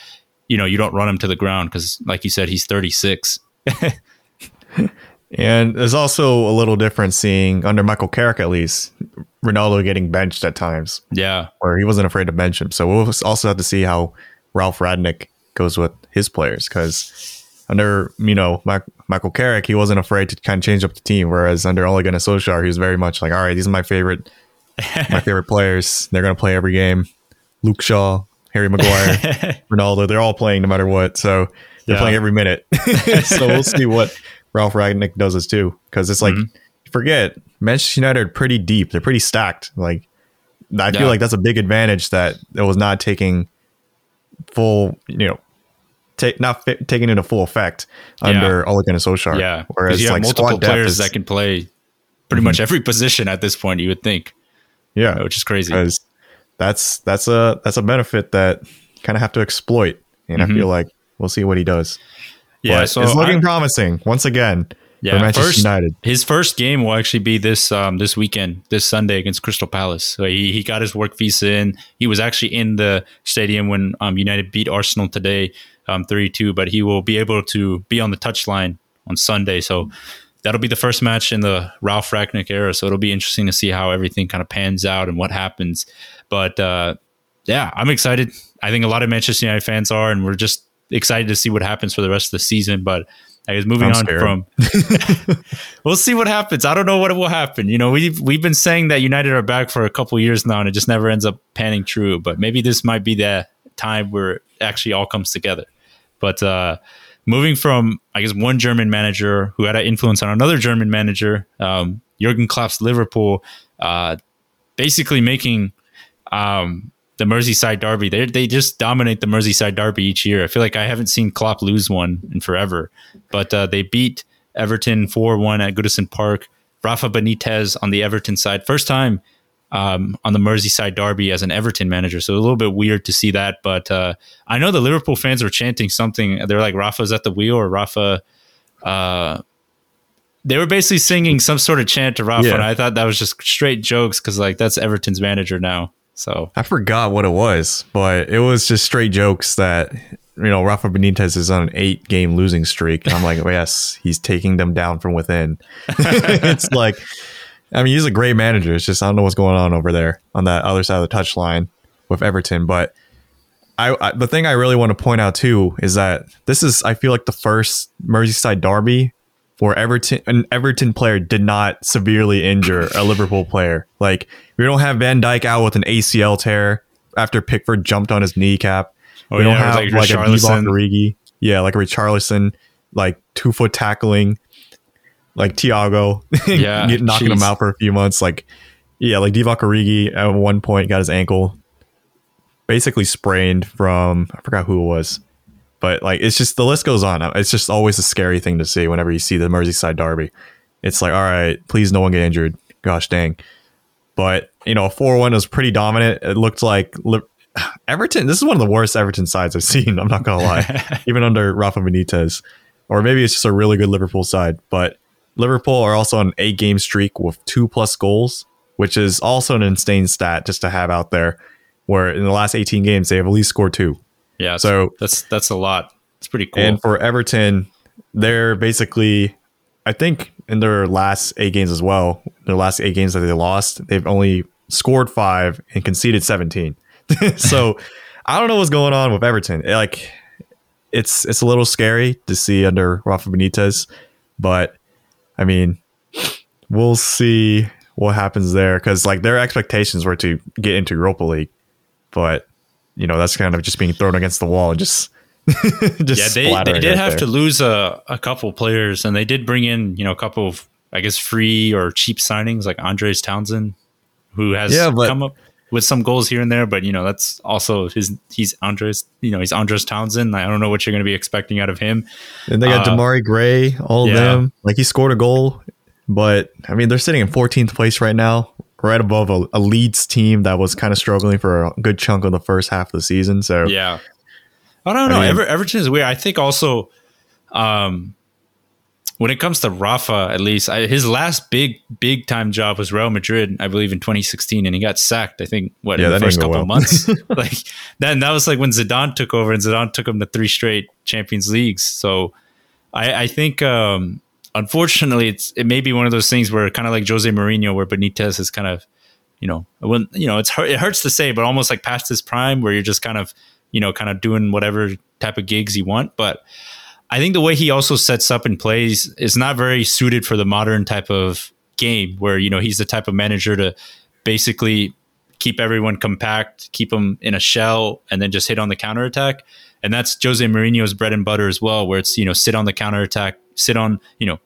you know you don't run him to the ground because, like you said, he's thirty six. and there's also a little difference seeing under Michael Carrick at least Ronaldo getting benched at times. Yeah, where he wasn't afraid to bench him. So we'll also have to see how Ralf Rangnick goes with his players because under you know Mike, Michael Carrick, he wasn't afraid to kind of change up the team. Whereas under Ole Gunnar Solskjaer, he was very much like, all right, these are my favorite my favorite players. They're going to play every game. Luke Shaw, Harry Maguire, Ronaldo, they're all playing no matter what. So they're yeah. playing every minute. so we'll see what Ralf Rangnick does this too. Because it's like, mm-hmm. forget, Manchester United are pretty deep. They're pretty stacked. Like, I feel like that's a big advantage that it was not taking full, you know, not taking into full effect under yeah. Ole Gunnar Solskjaer. Yeah, whereas you have like multiple players is, that can play pretty mm-hmm. much every position at this point. You would think, yeah, which is crazy. That's that's a that's a benefit that kind of have to exploit, and mm-hmm. I feel like we'll see what he does. Yeah, but so it's looking I, promising once again. Yeah, Manchester first, United. His first game will actually be this um, this weekend, this Sunday against Crystal Palace. So he, he got his work visa in. He was actually in the stadium when um, United beat Arsenal today, um, 32, but he will be able to be on the touchline on Sunday. So that'll be the first match in the Ralf Rangnick era. So it'll be interesting to see how everything kind of pans out and what happens. But uh, yeah, I'm excited. I think a lot of Manchester United fans are, and we're just excited to see what happens for the rest of the season. But I guess moving I'm on scared. from, we'll see what happens. I don't know what will happen. You know, we've we've been saying that United are back for a couple years now, and it just never ends up panning true. But maybe this might be the time where it actually all comes together. But uh, moving from, I guess, one German manager who had an influence on another German manager, um, Jurgen Klopp's Liverpool, uh, basically making um, the Merseyside derby. They they just dominate the Merseyside derby each year. I feel like I haven't seen Klopp lose one in forever. But uh, they beat Everton four one at Goodison Park. Rafa Benitez on the Everton side, first time um, on the Merseyside derby as an Everton manager. So a little bit weird to see that. But uh, I know the Liverpool fans were chanting something. They're like Rafa's at the wheel or Rafa. Uh, they were basically singing some sort of chant to Rafa, yeah. and I thought that was just straight jokes because like that's Everton's manager now. So I forgot what it was, but it was just straight jokes that you know Rafa Benitez is on an eight game losing streak. And I'm like, oh, yes, he's taking them down from within. it's like, I mean, he's a great manager. It's just I don't know what's going on over there on that other side of the touch line with Everton. But I, I the thing I really want to point out too is that this is I feel like the first Merseyside derby where Everton an Everton player did not severely injure a Liverpool player. Like we don't have Van Dijk out with an ACL tear after Pickford jumped on his kneecap. Oh, we don't have like, like a Divock Origi. Yeah, like a Richarlison, like two foot tackling, like Thiago, yeah, knocking geez. him out for a few months. Like, yeah, like Divock Origi at one point got his ankle basically sprained from I forgot who it was but like it's just the list goes on. It's just always a scary thing to see whenever you see the Merseyside derby. It's like, all right, please no one get injured. Gosh dang. But you know, four one was pretty dominant. It looked like Everton. This is one of the worst Everton sides I've seen. I'm not gonna lie, even under Rafa Benitez, or maybe it's just a really good Liverpool side. But Liverpool are also on an eight game streak with two plus goals, which is also an insane stat just to have out there. Where in the last 18 games they have at least scored two. Yeah. So that's that's a lot. It's pretty cool. And for Everton, they're basically, I think, in their last eight games as well, their last eight games that they lost, they've only scored five and conceded 17. so I don't know what's going on with Everton. Like, it's it's a little scary to see under Rafa Benitez, but I mean, we'll see what happens there because like their expectations were to get into Europa League, but you know that's kind of just being thrown against the wall and just just yeah they, they did have there. to lose a, a couple players and they did bring in you know a couple of I guess free or cheap signings like Andros Townsend who has yeah, but, come up with some goals here and there, but you know that's also his. He's Andros, you know, he's Andros Townsend. I don't know what you're going to be expecting out of him. And they got uh, Demarai Gray, all yeah. of them. Like he scored a goal, but I mean they're sitting in 14th place right now, right above a, a Leeds team that was kind of struggling for a good chunk of the first half of the season. So yeah, I don't know. I mean, Ever, Everton is weird. I think also. Um, when it comes to Rafa, at least I, his last big big time job was Real Madrid, I believe in 2016, and he got sacked. I think what yeah, in the first couple well. months, like then that was like when Zidane took over, and Zidane took him to three straight Champions Leagues. So I, I think um, unfortunately it's it may be one of those things where kind of like Jose Mourinho, where Benitez is kind of you know when you know it's it hurts to say, but almost like past his prime, where you're just kind of you know kind of doing whatever type of gigs you want, but I think the way he also sets up and plays is not very suited for the modern type of game where, you know, he's the type of manager to basically keep everyone compact, keep them in a shell, and then just hit on the counterattack. And that's Jose Mourinho's bread and butter as well, where it's, you know, sit on the counterattack, sit on, you know,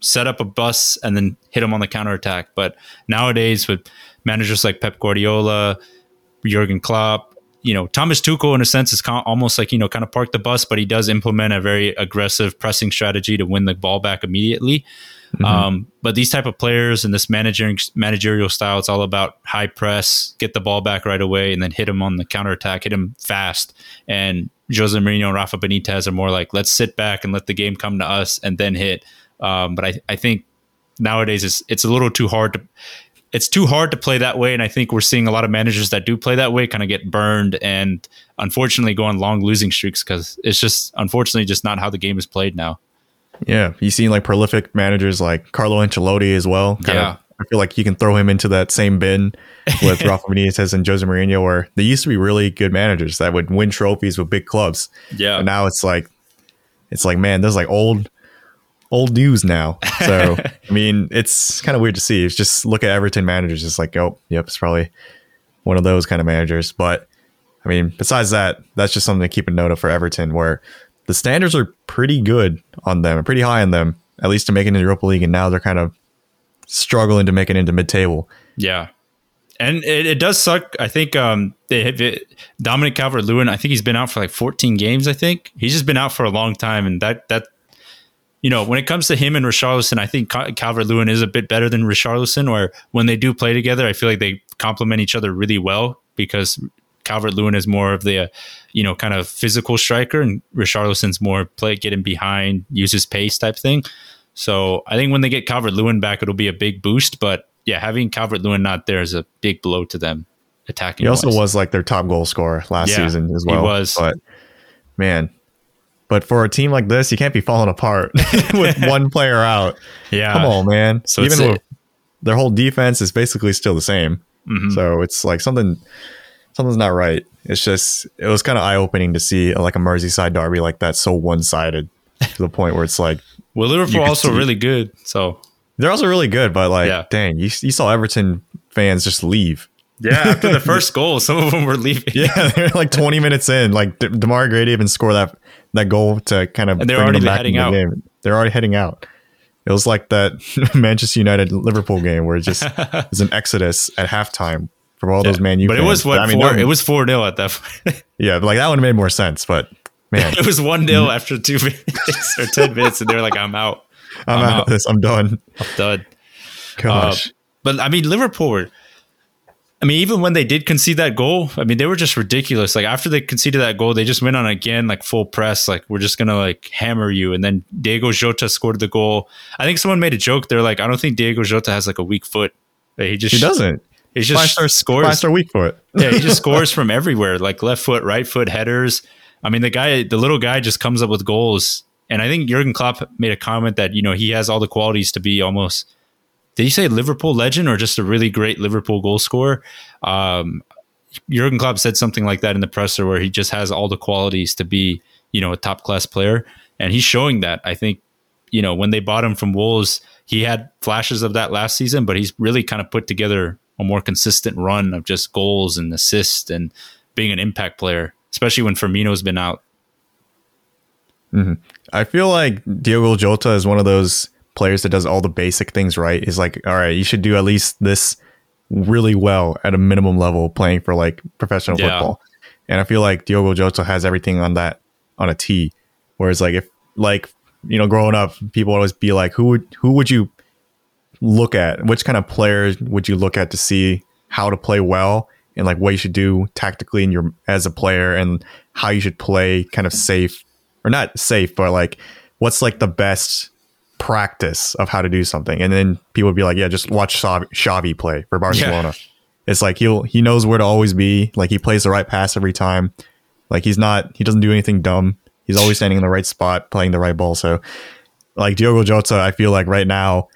set up a bus and then hit them on the counterattack. But nowadays with managers like Pep Guardiola, Jurgen Klopp, you know, Thomas Tuchel in a sense is almost like, you know, kind of park the bus, but he does implement a very aggressive pressing strategy to win the ball back immediately. Mm-hmm. Um, but these type of players and this managerial managerial style, it's all about high press, get the ball back right away, and then hit him on the counter attack, hit him fast. And Jose Mourinho and Rafa Benitez are more like, let's sit back and let the game come to us and then hit. Um, but I, I think nowadays it's it's a little too hard to it's too hard to play that way. And I think we're seeing a lot of managers that do play that way kind of get burned and unfortunately go on long losing streaks because it's just unfortunately just not how the game is played now. Yeah. You see like prolific managers like Carlo Ancelotti as well. Kind yeah. Of, I feel like you can throw him into that same bin with Rafa Benitez and Jose Mourinho, where they used to be really good managers that would win trophies with big clubs. Yeah. And now it's like, it's like, man, there's like old old news now. So I mean, it's kind of weird to see. It's just look at Everton managers, it's like, oh, yep, it's probably one of those kind of managers. But I mean, besides that, that's just something to keep a note of for Everton, where the standards are pretty good on them, pretty high on them, at least to make it in the Europa League, and now they're kind of struggling to make it into mid-table. Yeah. And it, it does suck. I think um, it, Dominic Calvert Lewin. I think he's been out for like 14 games. I think he's just been out for a long time, and that that you know, when it comes to him and Richarlison, I think Calvert Lewin is a bit better than Richarlison, or when they do play together, I feel like they complement each other really well because Calvert Lewin is more of the, uh, you know, kind of physical striker, and Richarlison's more play, get him behind, use his pace type thing. So I think when they get Calvert Lewin back, it'll be a big boost. But yeah, having Calvert Lewin not there is a big blow to them attacking. He also was like their top goal scorer last yeah, season as well. He was. But man, but for a team like this, you can't be falling apart with one player out. Yeah. Come on, man. So even with their whole defense is basically still the same. Mm-hmm. So it's like something something's not right. It's just it was kind of eye opening to see like a Merseyside derby like that so one sided to the point where it's like Well Liverpool also see, really good. So they're also really good, but like yeah. dang, you, you saw Everton fans just leave. Yeah, after the first goal, some of them were leaving. Yeah, they're like 20 minutes in. Like De- Demarai Gray even score that that goal to kind of and they're already heading out. The game. They're already heading out. It was like that Manchester United Liverpool game where it just was an exodus at halftime from all yeah, those Man U. But fans. it was what I mean, four, it was four 0 at that point. yeah, like that would have made more sense. But man, it was one 0 after two minutes or ten minutes, and they're like, "I'm out. I'm, I'm out, out. This. I'm done. I'm done." Gosh. Uh, but I mean, Liverpool were I mean, even when they did concede that goal, I mean, they were just ridiculous. Like after they conceded that goal, they just went on again, like full press, like we're just gonna like hammer you. And then Diogo Jota scored the goal. I think someone made a joke. They're like, I don't think Diogo Jota has like a weak foot. He just he doesn't. He just five star scores. Five star weak foot. yeah, he just scores from everywhere, like left foot, right foot headers. I mean, the guy, the little guy, just comes up with goals And I think Jurgen Klopp made a comment that you know he has all the qualities to be almost. Did you say Liverpool legend or just a really great Liverpool goal scorer? Um, Jurgen Klopp said something like that in the presser, where he just has all the qualities to be you know a top class player, and he's showing that. I think you know when they bought him from Wolves, he had flashes of that last season, but he's really kind of put together a more consistent run of just goals and assists and being an impact player, especially when Firmino's been out. Mm-hmm. I feel like Diogo Jota is one of those players that does all the basic things right. is like, all right, you should do at least this really well at a minimum level playing for like professional yeah. football. And I feel like Diogo Jota has everything on that on a T. Whereas like if like you know growing up, people always be like, who would who would you look at? Which kind of players would you look at to see how to play well and like what you should do tactically in your as a player and how you should play kind of safe or not safe, but like what's like the best practice of how to do something. And then people would be like, yeah, just watch Xavi play for Barcelona. Yeah. It's like he'll he knows where to always be. Like he plays the right pass every time. Like he's not he doesn't do anything dumb. He's always standing in the right spot, playing the right ball. So like Diogo Jota, I feel like right now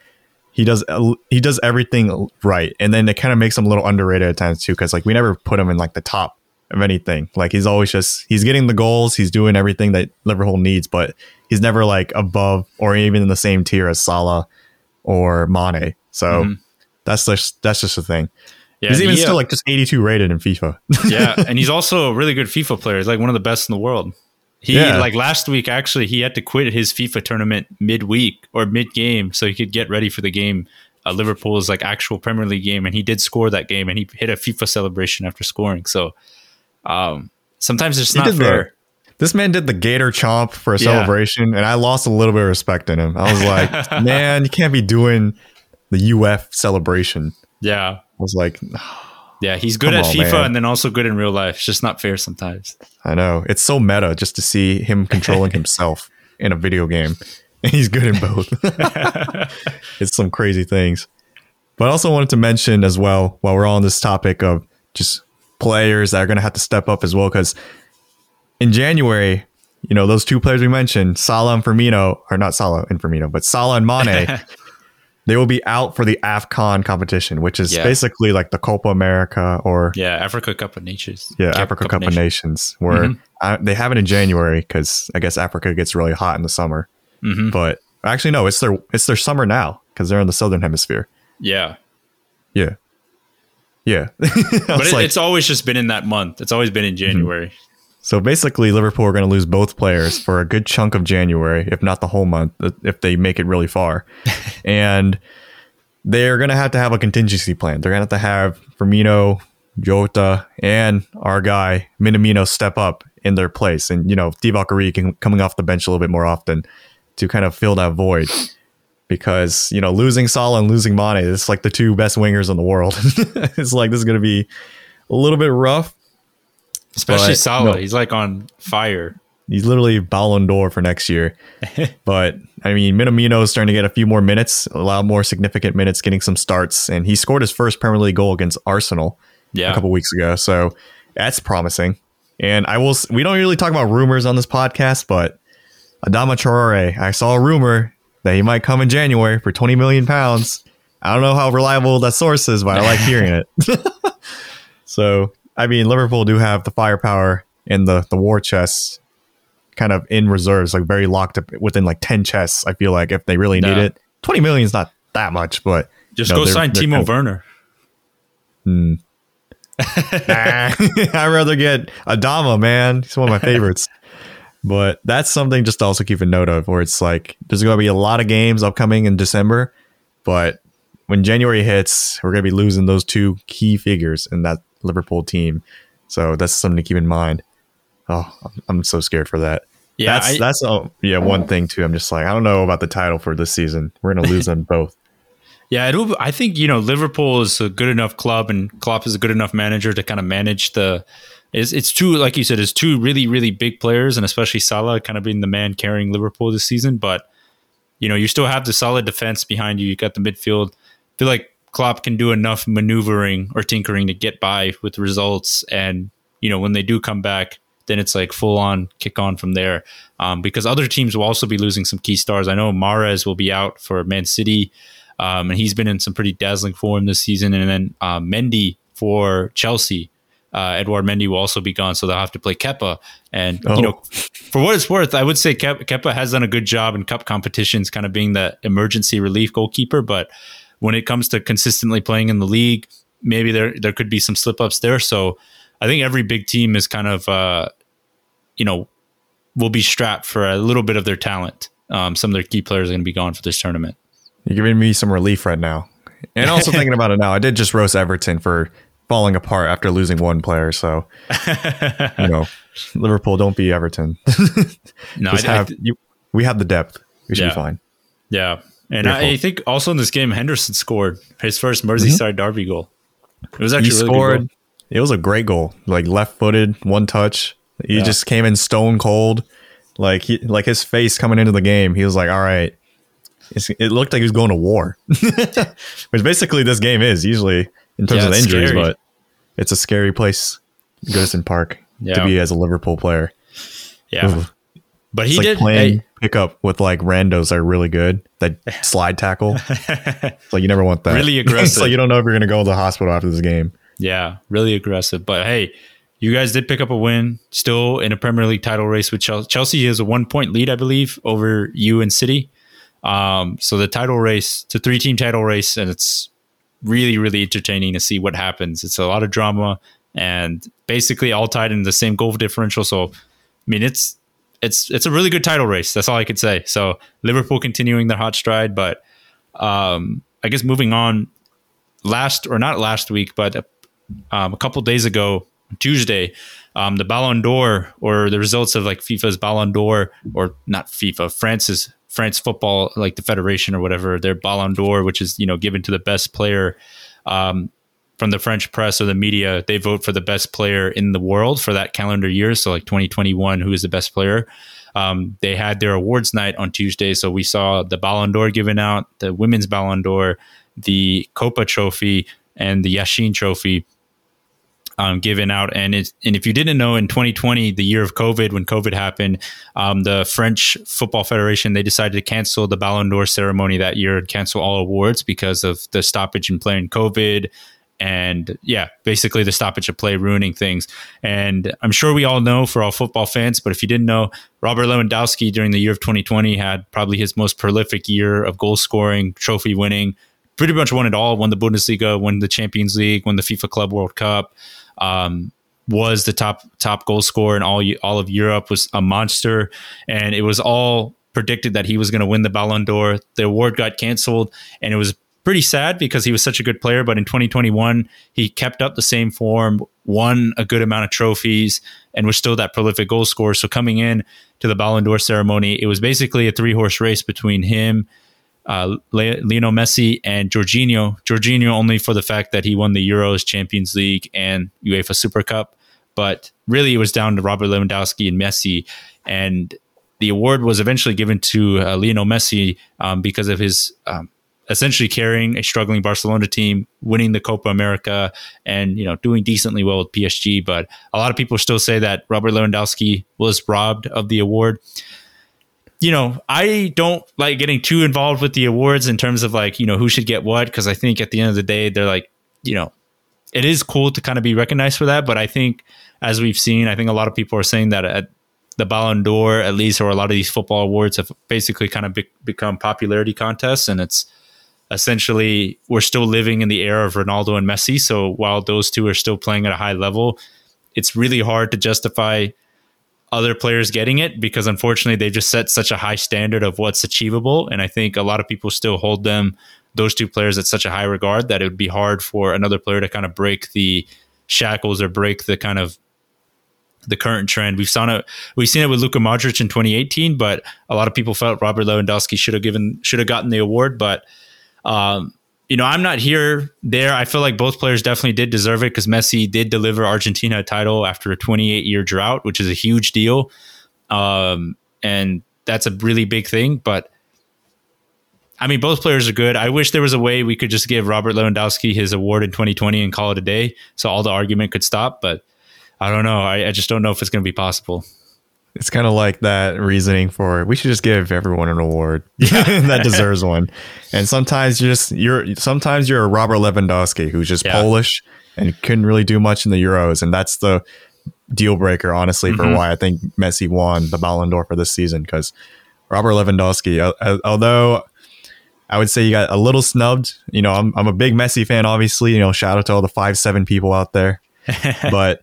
he does he does everything right, and then it kind of makes him a little underrated at times too, because like we never put him in like the top of anything. Like he's always just he's getting the goals, he's doing everything that Liverpool needs, but he's never like above or even in the same tier as Salah or Mane. So mm-hmm. that's just that's just a thing. Yeah, he's even he, still uh, like just 82 rated in FIFA. yeah, and he's also a really good FIFA player. He's like one of the best in the world. He yeah. like last week actually he had to quit his FIFA tournament midweek or mid game so he could get ready for the game. Uh, Liverpool's like actual Premier League game, and he did score that game, and he hit a FIFA celebration after scoring. So um, sometimes it's not fair. The, this man did the Gator chomp for a yeah. celebration, and I lost a little bit of respect in him. I was like, man, you can't be doing the UF celebration. Yeah, I was like. Yeah, he's good at on, FIFA man. and then also good in real life. It's just not fair sometimes. I know. It's so meta just to see him controlling himself in a video game. And he's good in both. it's some crazy things. But I also wanted to mention as well, while we're on this topic of just players that are going to have to step up as well, because in January, you know, those two players we mentioned, Salah and Firmino, or not Salah and Firmino, but Salah and Mane they will be out for the AFCON competition, which is yeah. basically like the Copa America or yeah, Africa Cup of Nations. Yeah, Africa Cup, Cup of Nations, Nations where mm-hmm. I, they have it in January because I guess Africa gets really hot in the summer. Mm-hmm. But actually, no, it's their it's their summer now because they're in the southern hemisphere. Yeah, yeah, yeah. but it, like, it's always just been in that month. It's always been in mm-hmm. January. Mm-hmm. So basically, Liverpool are going to lose both players for a good chunk of January, if not the whole month, uh, if they make it really far. and they're going to have to have a contingency plan. They're going to have to have Firmino, Jota, and our guy Minamino step up in their place, and you know Divock Origi coming off the bench a little bit more often to kind of fill that void. Because you know losing Salah and losing Mane, it's like the two best wingers in the world. it's like this is going to be a little bit rough Especially but, Salah. No, he's like on fire. He's literally Ballon d'Or for next year. but I mean, Minamino is starting to get a few more minutes, a lot more significant minutes, getting some starts, and he scored his first Premier League goal against Arsenal yeah. a couple weeks ago. So that's promising. And I will. We don't really talk about rumors on this podcast, but Adama Traore, I saw a rumor that he might come in January for 20 million pounds. I don't know how reliable that source is, but I like hearing it. so I mean, Liverpool do have the firepower in the the war chest kind of in reserves, like very locked up within like 10 chests. I feel like if they really need it, 20 million is not that much, but just you know, go they're, sign they're Timo kind of, Werner. Hmm. I'd rather get Adama, man. He's one of my favorites. but that's something just to also keep a note of where it's like there's going to be a lot of games upcoming in December, but when January hits, we're going to be losing those two key figures and that Liverpool team. So that's something to keep in mind. Oh, I'm so scared for that. Yeah, that's I, that's oh, yeah one thing too. I'm just like I don't know about the title for this season. We're gonna lose them both. Yeah, it'll, I think you know Liverpool is a good enough club, and Klopp is a good enough manager to kind of manage the. It's, it's two like you said, it's two really really big players, and especially Salah kind of being the man carrying Liverpool this season. But you know you still have the solid defense behind you. You got the midfield. I feel like Klopp can do enough maneuvering or tinkering to get by with results. And, you know, when they do come back, then it's like full on kick on from there. Um, because other teams will also be losing some key stars. I know Mahrez will be out for Man City, um, and he's been in some pretty dazzling form this season. And then uh, Mendy for Chelsea. Uh, Edouard Mendy will also be gone, so they'll have to play Kepa. And oh. you know, for what it's worth, I would say Kepa has done a good job in cup competitions, kind of being the emergency relief goalkeeper. But when it comes to consistently playing in the league, maybe there there could be some slip ups there. So I think every big team is kind of, uh, you know, will be strapped for a little bit of their talent. Um, some of their key players are going to be gone for this tournament. You're giving me some relief right now. And also thinking about it now, I did just roast Everton for falling apart after losing one player. So, you know, Liverpool, don't be Everton. no, I, have, I, you, we have the depth. We should yeah. be fine. Yeah. And I, I, think also in this game, Henderson scored his first Merseyside mm-hmm. derby goal. It was actually really scored it was a great goal. Like left footed, one touch. He yeah. just came in stone cold. Like he, like his face coming into the game, he was like, "All right." It's, it looked like he was going to war, which basically this game is usually in terms yeah, of injuries. Scary. But it's a scary place, Goodison Park, yeah. to be as a Liverpool player. Yeah, Ooh. but he it's did playing hey. Pickup with like randos are really good. That slide tackle, like you never want that. Really aggressive. it's like you don't know if you're going to go to the hospital after this game. Yeah, really aggressive. But hey, you guys did pick up a win, still in a Premier League title race with Chelsea. Chelsea has a one point lead, I believe, over you and City. Um, so the title race, it's a three team title race, and it's really, really entertaining to see what happens. It's a lot of drama and basically all tied in the same goal differential. So, I mean, it's it's it's a really good title race. That's all I could say. So Liverpool continuing their hot stride, but um, I guess moving on. Last or not last week, but um, a couple days ago, Tuesday, um, the Ballon d'Or or the results of like FIFA's Ballon d'Or or not FIFA, France's France football, like the federation or whatever, their Ballon d'Or, which is you know given to the best player um, from the French press or the media. They vote for the best player in the world for that calendar year. So like 2021, who is the best player? Um, they had their awards night on Tuesday, so we saw the Ballon d'Or given out, the women's Ballon d'Or, the Kopa Trophy, and the Yashin Trophy um, given out. And it, and if you didn't know, in 2020, the year of COVID, when COVID happened, um, the French Football Federation they decided to cancel the Ballon d'Or ceremony that year and cancel all awards because of the stoppage in playing COVID. And yeah, basically the stoppage of play ruining things. And I'm sure we all know for all football fans, but if you didn't know, Robert Lewandowski during the year of 2020 had probably his most prolific year of goal scoring, trophy winning, pretty much won it all. Won the Bundesliga, won the Champions League, won the FIFA Club World Cup um, was the top top goal scorer in all all of Europe. Was a monster, and it was all predicted that he was going to win the Ballon d'Or. The award got canceled, and it was pretty sad because he was such a good player. But in 2021, he kept up the same form, won a good amount of trophies, and was still that prolific goal scorer. So coming in to the Ballon d'Or ceremony, it was basically a three horse race between him uh, Lionel Messi and Jorginho. Jorginho only for the fact that he won the Euros, Champions League, and UEFA Super Cup. But really, it was down to Robert Lewandowski and Messi. And the award was eventually given to uh, Lionel Messi um, because of his um, essentially carrying a struggling Barcelona team, winning the Copa America, and you know doing decently well with PSG. But a lot of people still say that Robert Lewandowski was robbed of the award you know, I don't like getting too involved with the awards in terms of like, you know, who should get what. Cause I think at the end of the day, they're like, you know, it is cool to kind of be recognized for that. But I think, as we've seen, I think a lot of people are saying that at the Ballon d'Or, at least, or a lot of these football awards have basically kind of be- become popularity contests. And it's essentially, we're still living in the era of Ronaldo and Messi. So while those two are still playing at a high level, it's really hard to justify other players getting it because unfortunately they've just set such a high standard of what's achievable and i think a lot of people still hold them those two players at such a high regard that it would be hard for another player to kind of break the shackles or break the kind of the current trend. We've seen it. We've seen it with Luka Modric in 2018, but a lot of people felt Robert Lewandowski should have given should have gotten the award. But um, you know, I'm not here there. I feel like both players definitely did deserve it because Messi did deliver Argentina a title after a 28 year drought, which is a huge deal. Um, and that's a really big thing. But I mean, both players are good. I wish there was a way we could just give Robert Lewandowski his award in 2020 and call it a day so all the argument could stop. But I don't know. I, I just don't know if it's going to be possible. It's kind of like that reasoning for we should just give everyone an award yeah. that deserves one. And sometimes you're just you're sometimes you're a Robert Lewandowski who's just Yeah. Polish and couldn't really do much in the Euros, and that's the deal breaker, honestly, for Mhm. why I think Messi won the Ballon d'Or for this season because Robert Lewandowski, al- although I would say you got a little snubbed. You know, I'm I'm a big Messi fan, obviously. You know, shout out to all the five seven people out there. but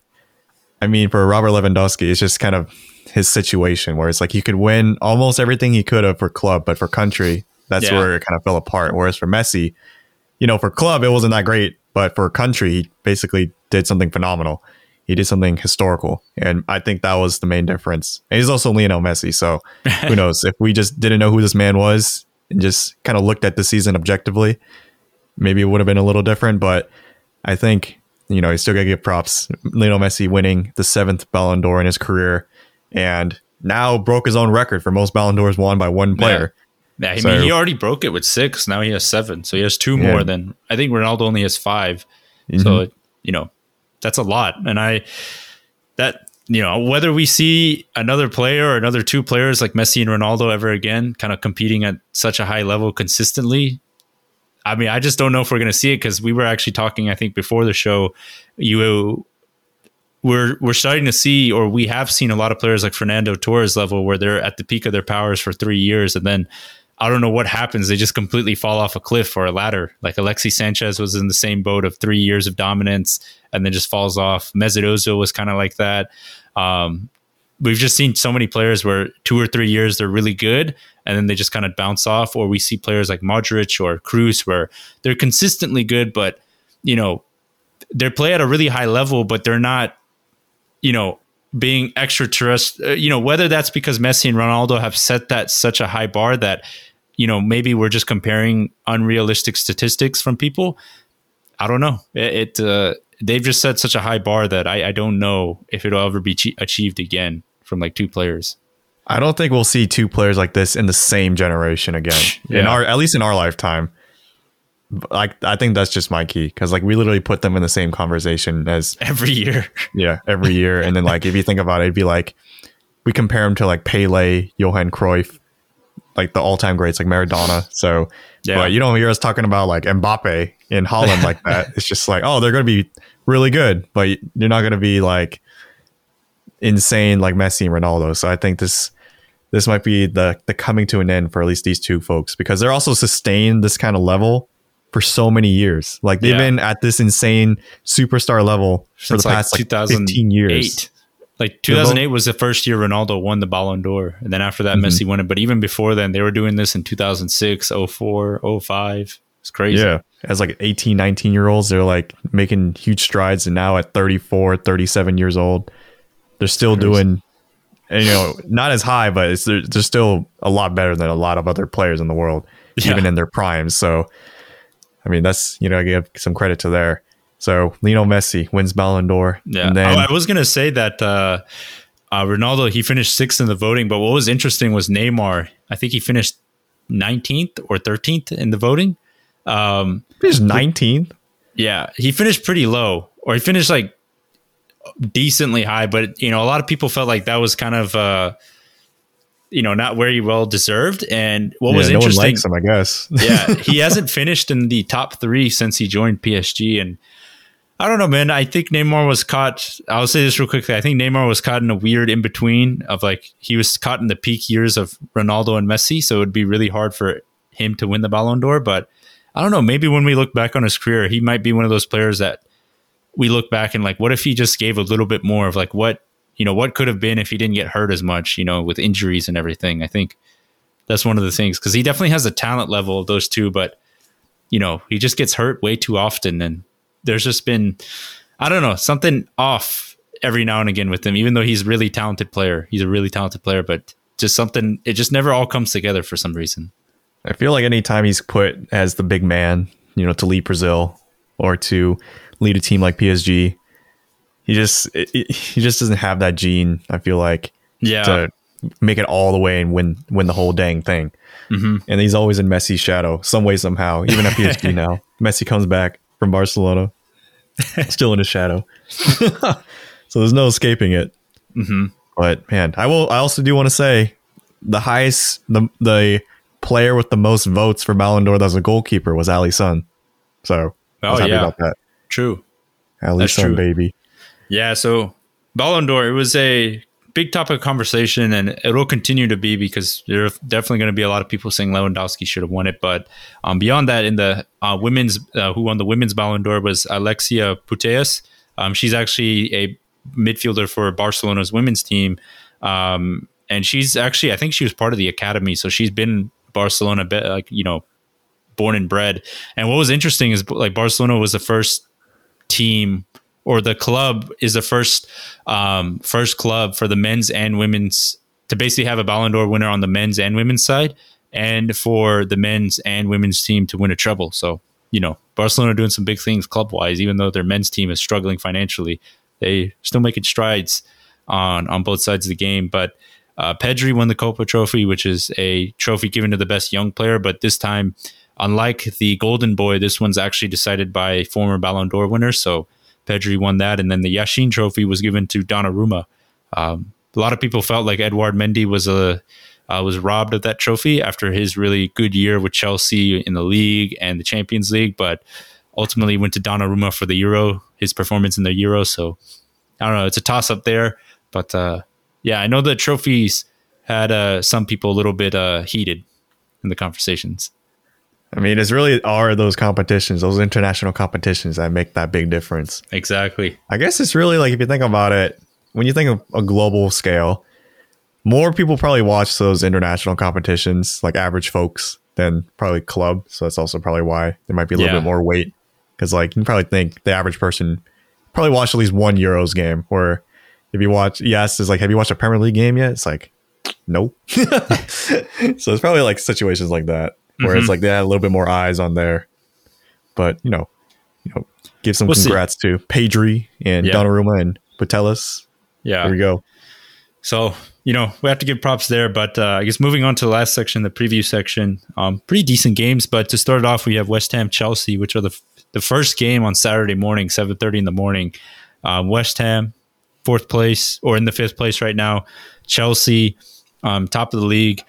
I mean, for Robert Lewandowski, it's just kind of his situation where it's like he could win almost everything he could have for club, but for country, that's Yeah. where it kind of fell apart. Whereas for Messi, you know, for club, it wasn't that great, but for country, he basically did something phenomenal. He did something historical, and I think that was the main difference. And he's also Lionel Messi, so who knows? If we just didn't know who this man was and just kind of looked at the season objectively, maybe it would have been a little different. But I think you know, he's still going to give props. Lionel Messi winning the seventh Ballon d'Or in his career, and now broke his own record for most Ballon d'Ors won by one player. Yeah, I So- mean, he already broke it with six. Now he has seven, so he has two Yeah. more than I think Ronaldo only has 5 Mhm. So you know, that's a lot. And I that you know whether we see another player or another two players like Messi and Ronaldo ever again, kind of competing at such a high level consistently. I mean, I just don't know if we're going to see it because we were actually talking. I think before the show, you we're we're starting to see, or we have seen a lot of players like Fernando Torres level where they're at the peak of their powers for three years, and then I don't know what happens. They just completely fall off a cliff or a ladder. Like Alexi Sanchez was in the same boat of three years of dominance and then just falls off. Mesut was kind of like that. Um, we've just seen so many players where two or three years they're really good and then they just kind of bounce off. Or we see players like Modric or Kroos where they're consistently good, but you know they play at a really high level, but they're not, you know, being extraterrestrial. You know, whether that's because Messi and Ronaldo have set that such a high bar that you know maybe we're just comparing unrealistic statistics from people. I don't know. It, it uh, they've just set such a high bar that I, I don't know if it'll ever be che- achieved again from like two players. I don't think we'll see two players like this in the same generation again. In our at least in our lifetime. Like I think that's just my key because like we literally put them in the same conversation as Every year, yeah every year, and then like if you think about it, it'd be like we compare them to like Pele, Johan Cruyff, like the all time greats like Maradona. So Yeah. but you don't hear us talking about like Mbappe in Haaland like that. It's just like oh they're going to be really good, but they're not going to be like insane like Messi and Ronaldo. So I think this this might be the the coming to an end for at least these two folks because they're also sustained this kind of level for so many years. Like they've Yeah. been at this insane superstar level for since the like past like 2008. 15 years. Like 2008 was the first year Ronaldo won the Ballon d'Or, and then after that Mm-hmm. Messi won it. But even before then, they were doing this in 2006, 04, 05. It's crazy. Yeah. As like 18, 19 year olds, they're like making huge strides. And now at 34, 37 years old, they're still doing, you know, not as high, but it's, they're, they're still a lot better than a lot of other players in the world, Yeah. even in their primes. So, I mean, that's, you know, I give some credit to there. So, Lionel Messi wins Ballon d'Or. Yeah, And then, I, I was gonna say that uh, uh, Ronaldo he finished sixth in the voting, but what was interesting was Neymar. I think he finished 19th or 13th in the voting. Um, he's 19th. yeah, he finished pretty low, or he finished like decently high, but you know, a lot of people felt like that was kind of uh, you know not very well deserved. And what was yeah, no one interesting, likes him, I guess. yeah, he hasn't finished in the top three since he joined PSG. And I don't know, man. I think Neymar was caught. I'll say this real quickly. I think Neymar was caught in a weird in between of like he was caught in the peak years of Ronaldo and Messi. So it would be really hard for him to win the Ballon d'Or. But I don't know. Maybe when we look back on his career, he might be one of those players that we look back and like, what if he just gave a little bit more of like what, you know, what could have been if he didn't get hurt as much, you know, with injuries and everything. I think that's one of the things because he definitely has a talent level of those two, but you know, he just gets hurt way too often. And there's just been, I don't know, something off every now and again with him, even though he's a really talented player. He's a really talented player, but just something, it just never all comes together for some reason. I feel like anytime he's put as the big man, you know, to lead Brazil or to lead a team like PSG, he just it, it- he just doesn't have that gene. I feel like Yeah. to make it all the way and win win the whole dang thing. hmm And he's always in Messi's shadow, some way somehow. Even at PSG now, Messi comes back from Barcelona, still in his shadow. so there's no escaping it. hmm But man, I will. I also do want to say the highest, the the player with the most votes for Ballon d'Or as a goalkeeper was Alisson. So I Oh was happy yeah, about that. true. Alisson, true. baby. Yeah, so Ballon d'Or, it was a big topic of conversation, and it will continue to be because there are definitely going to be a lot of people saying Lewandowski should have won it. But um, beyond that, in the uh, women's, uh, who won the women's Ballon d'Or was Alexia Putellas. Um, she's actually a midfielder for Barcelona's women's team, um, and she's actually, I think she was part of the academy, so she's been Barcelona, like you know, born and bred. And what was interesting is like Barcelona was the first team or the club is the first um, first club for the men's and women's to basically have a Ballon d'Or winner on the men's and women's side, and for the men's and women's team to win a treble. So you know, Barcelona doing some big things club wise, even though their men's team is struggling financially, they still making strides on on both sides of the game. But uh, Pedri won the Kopa Trophy, which is a trophy given to the best young player, but this time. Unlike the Golden Boy, this one's actually decided by former Ballon d'Or winner. So Pedri won that, and then the Yashin Trophy was given to Donnarumma. Um, a lot of people felt like Edouard Mendy was a uh, was robbed of that trophy after his really good year with Chelsea in the league and the Champions League, but ultimately went to Donnarumma for the Euro, his performance in the Euro. So I don't know, it's a toss up there, but uh, yeah, I know the trophies had uh, some people a little bit uh, heated in the conversations. I mean, it's really are those competitions, those international competitions that make that big difference. Exactly. I guess it's really like if you think about it, when you think of a global scale, more people probably watch those international competitions, like average folks, than probably club. So that's also probably why there might be a little Yeah. bit more weight. Because like you probably think the average person probably watched at least one Euros game. Or if you watch, yes, it's like, have you watched a Premier League game yet? It's like, nope. so it's probably like situations like that where it's Mhm. like they had a little bit more eyes on there. But you know, you know, give some We'll see. congrats to Pedri and Yeah. Donnarumma and Putellas. Yeah. There we go. So, you know, we have to give props there. But uh, I guess moving on to the last section, the preview section, um, pretty decent games. But to start off, we have West Ham Chelsea, which are the, the first game on Saturday morning, 7.30 in the morning. Um, West Ham, fourth place, or in the fifth place right now. Chelsea, um, top of the league.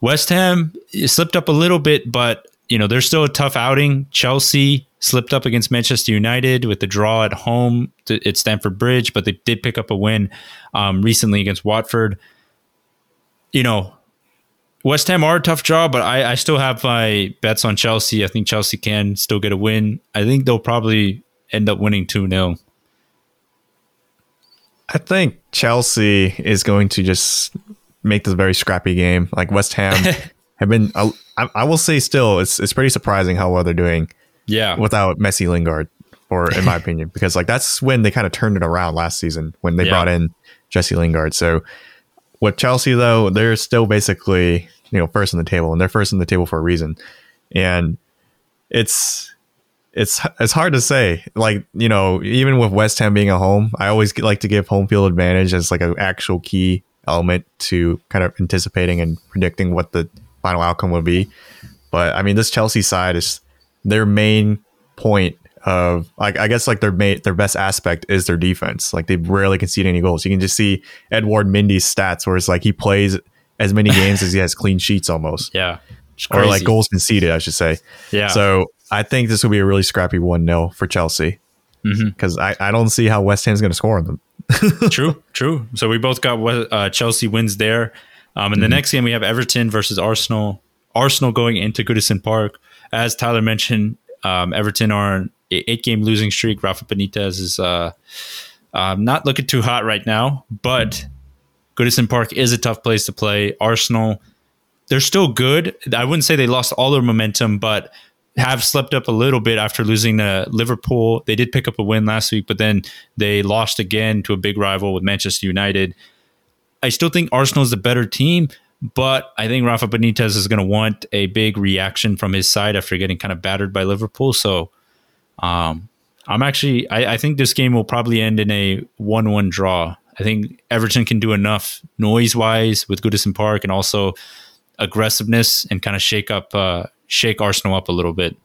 West Ham slipped up a little bit, but, you know, they're still a tough outing. Chelsea slipped up against Manchester United with the draw at home to, at Stamford Bridge, but they did pick up a win um, recently against Watford. You know, West Ham are a tough draw, but I, I still have my bets on Chelsea. I think Chelsea can still get a win. I think they'll probably end up winning 2 0. I think Chelsea is going to just make this a very scrappy game. Like West Ham have been, uh, I, I will say, still, it's it's pretty surprising how well they're doing Yeah. without Messi Lingard, or in my opinion, because like that's when they kind of turned it around last season when they Yeah. brought in Jesse Lingard. So with Chelsea though, they're still basically you know first in the table, and they're first in the table for a reason, and it's. It's it's hard to say. Like you know, even with West Ham being a home, I always like to give home field advantage as like an actual key element to kind of anticipating and predicting what the final outcome will be. But I mean, this Chelsea side is their main point of like I guess like their main their best aspect is their defense. Like they rarely concede any goals. You can just see Edward Mendy's stats where it's like he plays as many games as he has clean sheets almost. Yeah. Or like goals conceded, I should say. Yeah. So I think this will be a really scrappy 1 0 for Chelsea. Mm-hmm. Because I, I don't see how West Ham's going to score on them. true, true. So we both got uh, Chelsea wins there. Um, in the next game, we have Everton versus Arsenal. Arsenal going into Goodison Park. As Tyler mentioned, um, Everton are on a eight game losing streak. Rafa Benitez is uh, um, not looking too hot right now, but Goodison Park is a tough place to play. Arsenal, they're still good. I wouldn't say they lost all their momentum, but have slept up a little bit after losing to Liverpool. They did pick up a win last week, but then they lost again to a big rival with Manchester United. I still think Arsenal is the better team, but I think Rafa Benitez is going to want a big reaction from his side after getting kind of battered by Liverpool. So, um, I'm actually, I, I think this game will probably end in a 1 1 draw. I think Everton can do enough noise wise with Goodison Park and also aggressiveness and kind of shake up, uh, shake Arsenal up a little bit.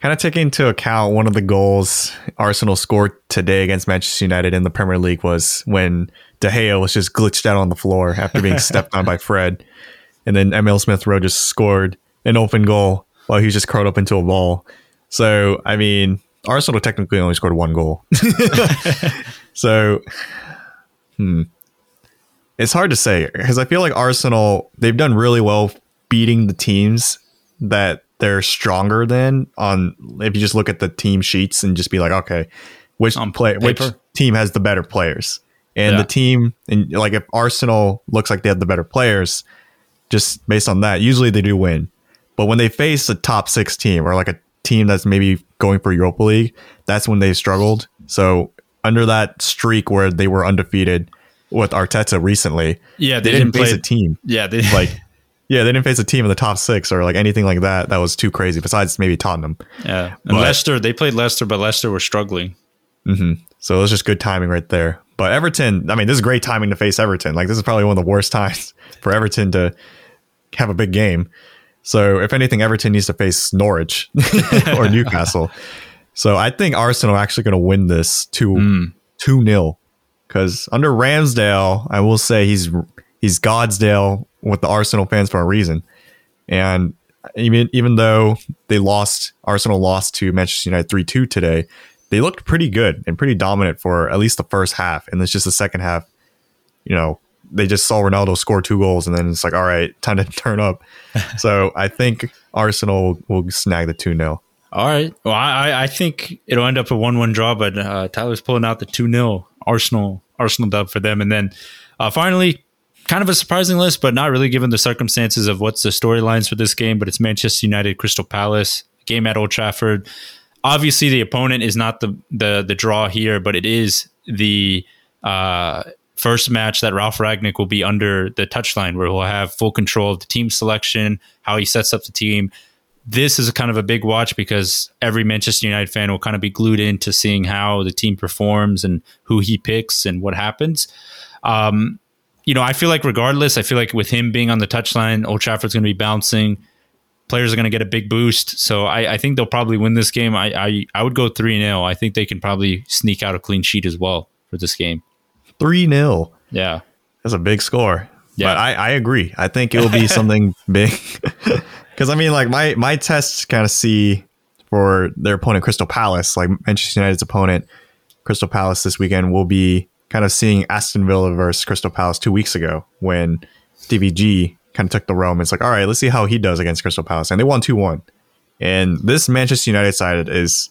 kind of taking into account one of the goals Arsenal scored today against Manchester United in the Premier League was when De Gea was just glitched out on the floor after being stepped on by Fred. And then Emile Smith Rowe just scored an open goal while he was just curled up into a ball. So, I mean, Arsenal technically only scored one goal. so, hmm. It's hard to say because I feel like Arsenal, they've done really well beating the teams that they're stronger than on if you just look at the team sheets and just be like, okay, which On play which team has the better players? And Yeah. the team and like if Arsenal looks like they have the better players, just based on that, usually they do win. But when they face a top six team or like a team that's maybe going for Europa League, that's when they struggled. So under that streak where they were undefeated with Arteta recently, Yeah, they, they didn't, didn't face play- a team Yeah, they, like yeah, they didn't face a team in the top six or like anything like that. That was too crazy. Besides maybe Tottenham. yeah. And But- Leicester, they played Leicester, but Leicester were struggling. Mm-hmm. So it was just good timing right there. But Everton, I mean, this is great timing to face Everton. Like this is probably one of the worst times for Everton to have a big game. So if anything, Everton needs to face Norwich or Newcastle. So I think Arsenal are actually going to win this two hmm. two nil. Because under Ramsdale, I will say he's he's Godsdale with the Arsenal fans for a reason. And even even though they lost, Arsenal lost to Manchester United three two today, they looked pretty good and pretty dominant for at least the first half. And it's just the second half, you know, they just saw Ronaldo score two goals, and then it's like, all right, time to turn up. so I think Arsenal will snag the two 0 All right. Well, I, I- I think it'll end up a one-one draw, but uh, Tyler's pulling out the two 0 Arsenal Arsenal dub for them, and then uh, finally, kind of a surprising list, but not really given the circumstances of what's the storylines for this game. But it's Manchester United Crystal Palace game at Old Trafford. Obviously, the opponent is not the the the draw here, but it is the uh, first match that Ralf Rangnick will be under the touchline, where he'll have full control of the team selection, how he sets up the team this is a kind of a big watch because every Manchester United fan will kind of be glued into seeing how the team performs and who he picks and what happens. Um, you know, I feel like regardless, I feel like with him being on the touchline, Old Trafford's going to be bouncing. Players are going to get a big boost, so I, I think they'll probably win this game. I I, I would go three 0 I think they can probably sneak out a clean sheet as well for this game. Three 0 Yeah, That's a big score. Yeah. But I, I agree. I think it will be something big. Because I mean, like my my tests kind of see for their opponent, Crystal Palace, like Manchester United's opponent, Crystal Palace this weekend will be kind of seeing Aston Villa versus Crystal Palace two weeks ago when DVG kind of took the realm. It's like, all right, let's see how he does against Crystal Palace, and they won two one. And this Manchester United side is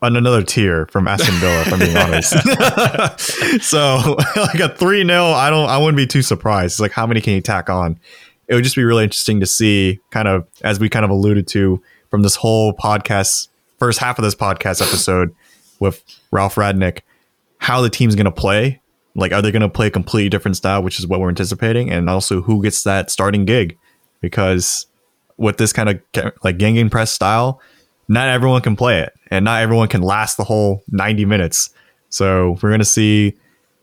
on another tier from Aston Villa, if I'm being honest. so like a 3 0, I don't I wouldn't be too surprised. It's like how many can you tack on? It would just be really interesting to see, kind of as we kind of alluded to from this whole podcast, first half of this podcast episode with Ralf Rangnick, how the team's gonna play. Like, are they gonna play a completely different style, which is what we're anticipating, and also who gets that starting gig? Because with this kind of like gegenpress style, not everyone can play it and not everyone can last the whole 90 minutes. So we're going to see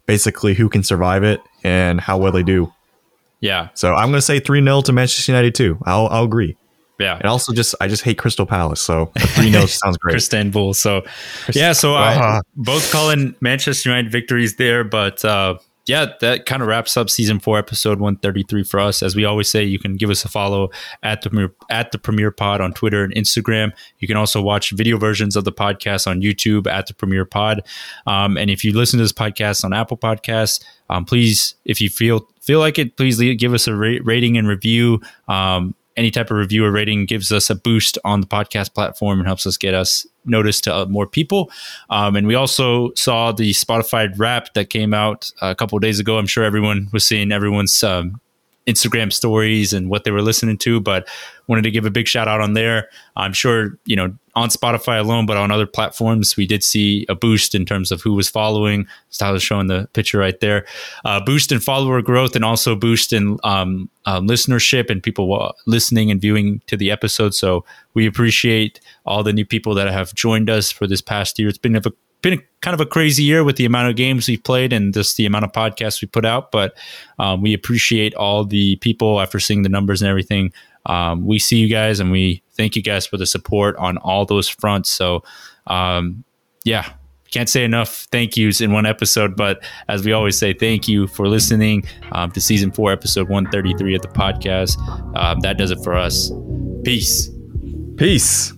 basically who can survive it and how well they do. Yeah, So I'm going to say 3 0 to Manchester United too. I'll, I'll agree. yeah. And also just, I just hate Crystal Palace. So 3 0 sounds great. Istanbul. So yeah, so I, Uh-huh. both calling Manchester United victories there, but uh, yeah, that kind of wraps up season four, episode one thirty three for us. As we always say, you can give us a follow at the Premier- at the Premier Pod on Twitter and Instagram. You can also watch video versions of the podcast on YouTube at the Premier Pod. Um, and if you listen to this podcast on Apple Podcasts, um, please, if you feel feel like it, please give us a ra- rating and review. Um, any type of review or rating gives us a boost on the podcast platform and helps us get us noticed to uh, more people. Um, and we also saw the Spotify rap that came out a couple days ago. I'm sure everyone was seeing everyone's um, Instagram stories and what they were listening to, but wanted to give a big shout out on there. I'm sure, you know, on Spotify alone, but on other platforms, we did see a boost in terms of who was following. Tyler's showing the picture right there. Uh, boost in follower growth and also boost in um, uh, listenership and people listening and viewing to the episode. So we appreciate all the new people that have joined us for this past year. It's been a been a, kind of a crazy year with the amount of games we've played and just the amount of podcasts we put out. But um, we appreciate all the people after seeing the numbers and everything. Um, we see you guys and we thank you guys for the support on all those fronts. So, um, yeah, can't say enough thank yous in one episode, but as we always say, thank you for listening um, to season four, episode 133 of the podcast. Um, that does it for us. Peace. Peace.